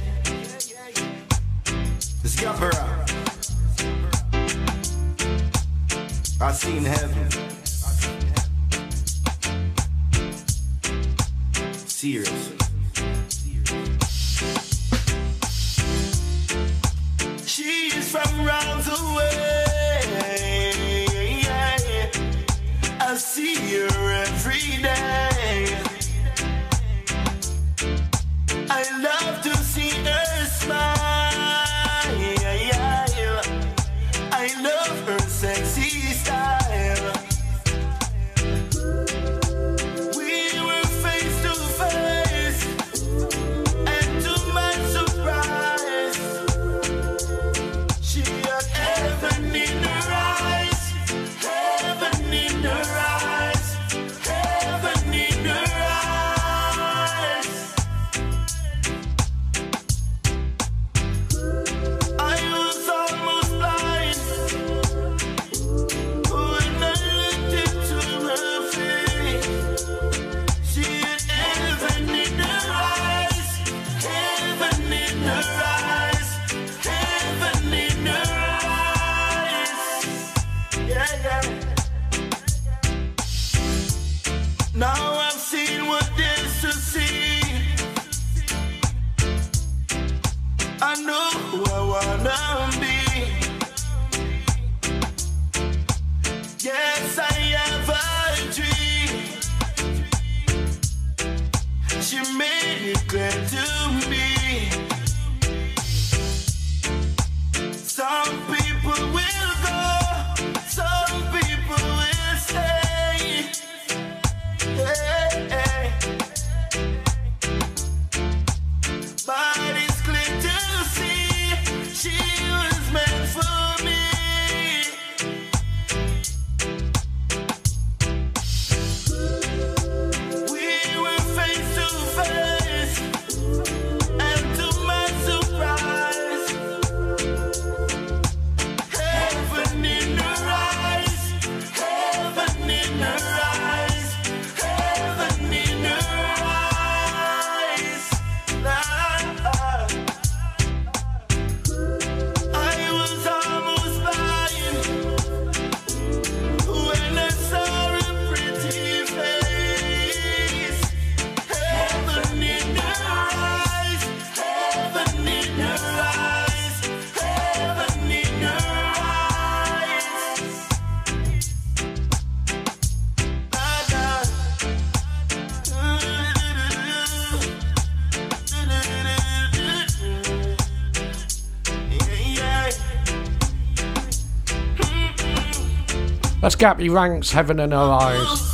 Gappy Ranks, Heaven in Her Eyes.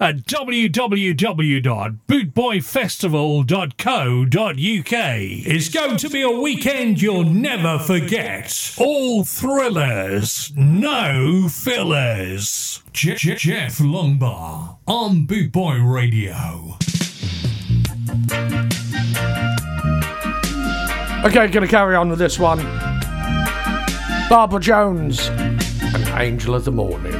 at www.bootboyfestival.co.uk. It's going to be a weekend you'll never forget. All thrillers, no fillers. Je- Je- Geoff Longbar on Boot Boy Radio. Okay, gonna carry on with this one. Barbara Jones and Angel of the Morning.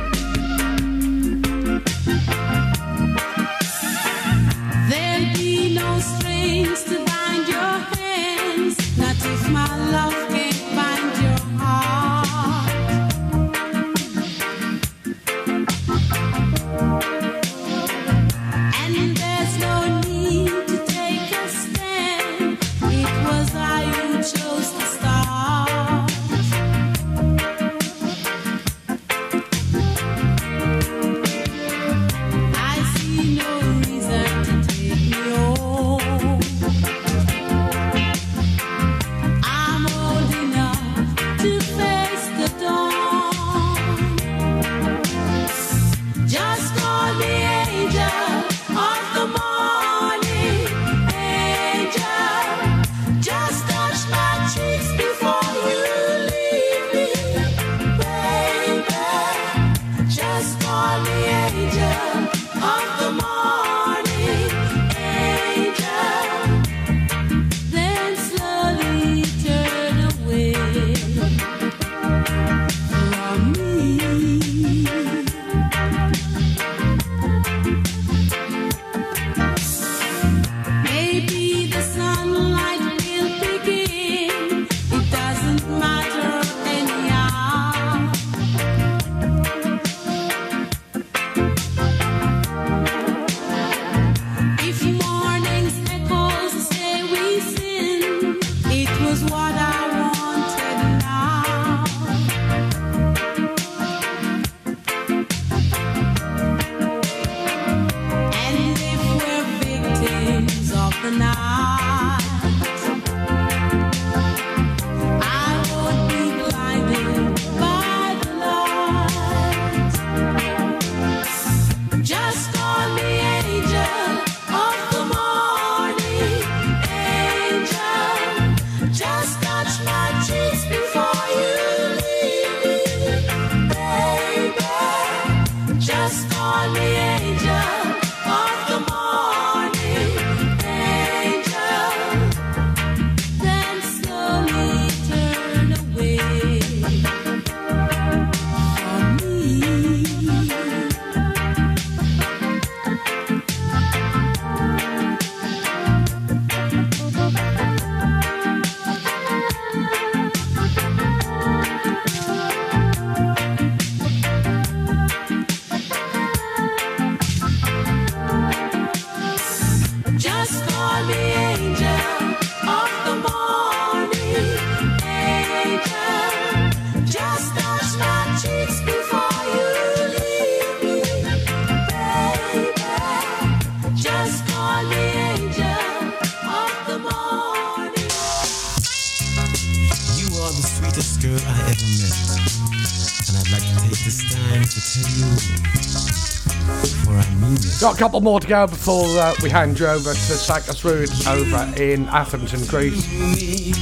couple more to go before uh, we hand you over to Cyclus ruins over in Athens in Greece.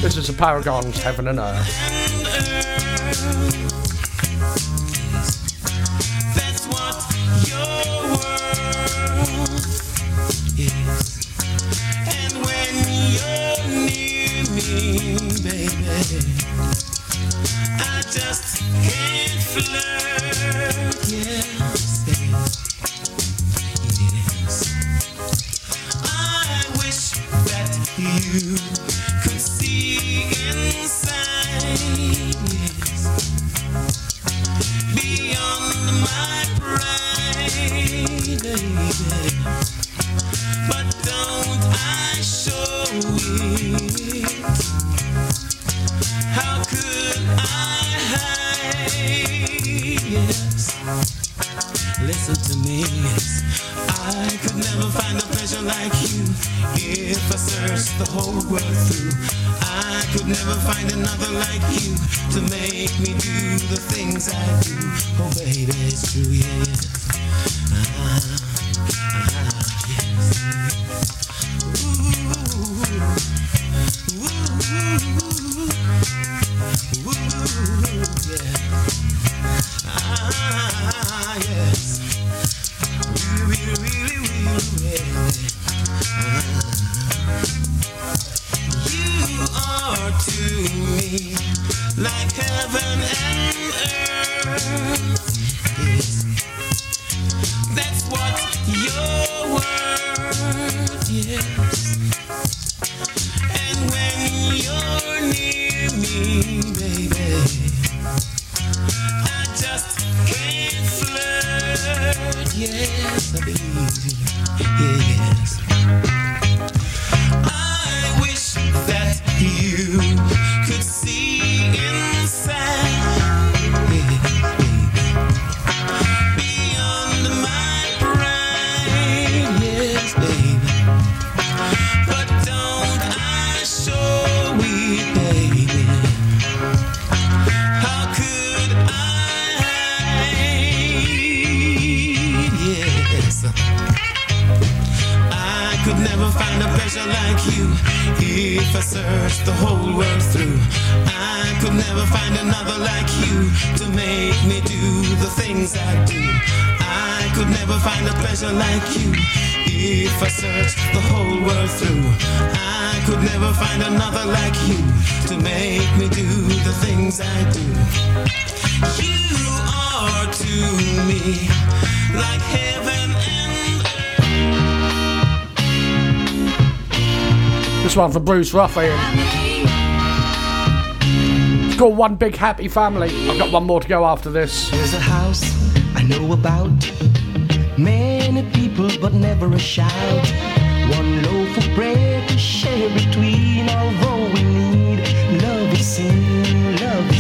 This is the Paragon's Heaven and Earth. for Bruce Ruffin. It's called One Big Happy Family. I've got one more to go after this. There's a house I know about. Many people, but never a shout. One loaf of bread to share between, although we need love love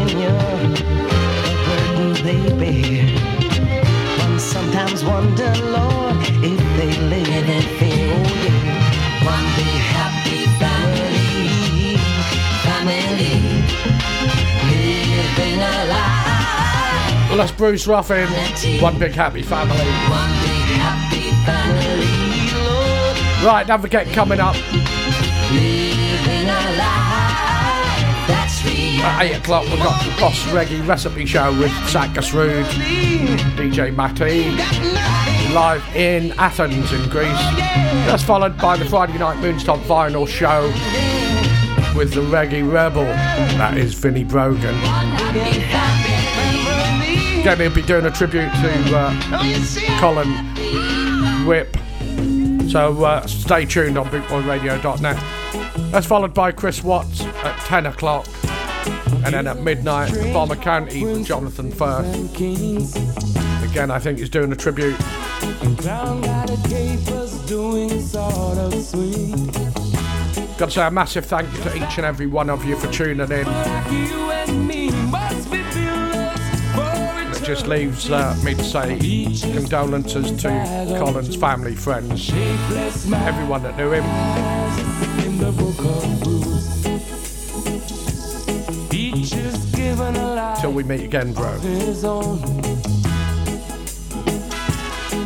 continue the burden they bear. One sometimes wonder, Lord, if they live in fear. Oh yeah, one big happy family, family, living a life. Well, that's Bruce Ruffin. One big happy family. One big happy family, Lord, Right, don't forget coming up at 8 o'clock. We've got the Boss Reggae Recipe Show with Zach Gasrood, DJ Matty, live in Athens in Greece. That's followed by the Friday Night Moonstop Vinyl Show with the Reggae Rebel. That is Vinnie Brogan. Again, he'll be doing a tribute to uh, Colin Whipp. So uh, stay tuned on bootboyradio.net. That's followed by Chris Watts at 10 o'clock. And then at midnight, Bomber County with Jonathan Firth. Again, I think he's doing a tribute. Got a capers doing sort of sweet. Got to say a massive thank you to each and every one of you for tuning in. It just leaves uh, me to say condolences to Colin's family, friends, everyone that knew him. Till we meet again, bro. of his own.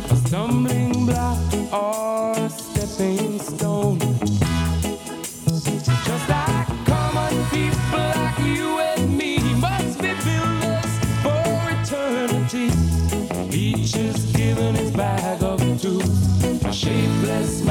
A stumbling block or stepping stone. Just like common people like you and me must be builders for eternity. Each is given his bag of tools, a shapeless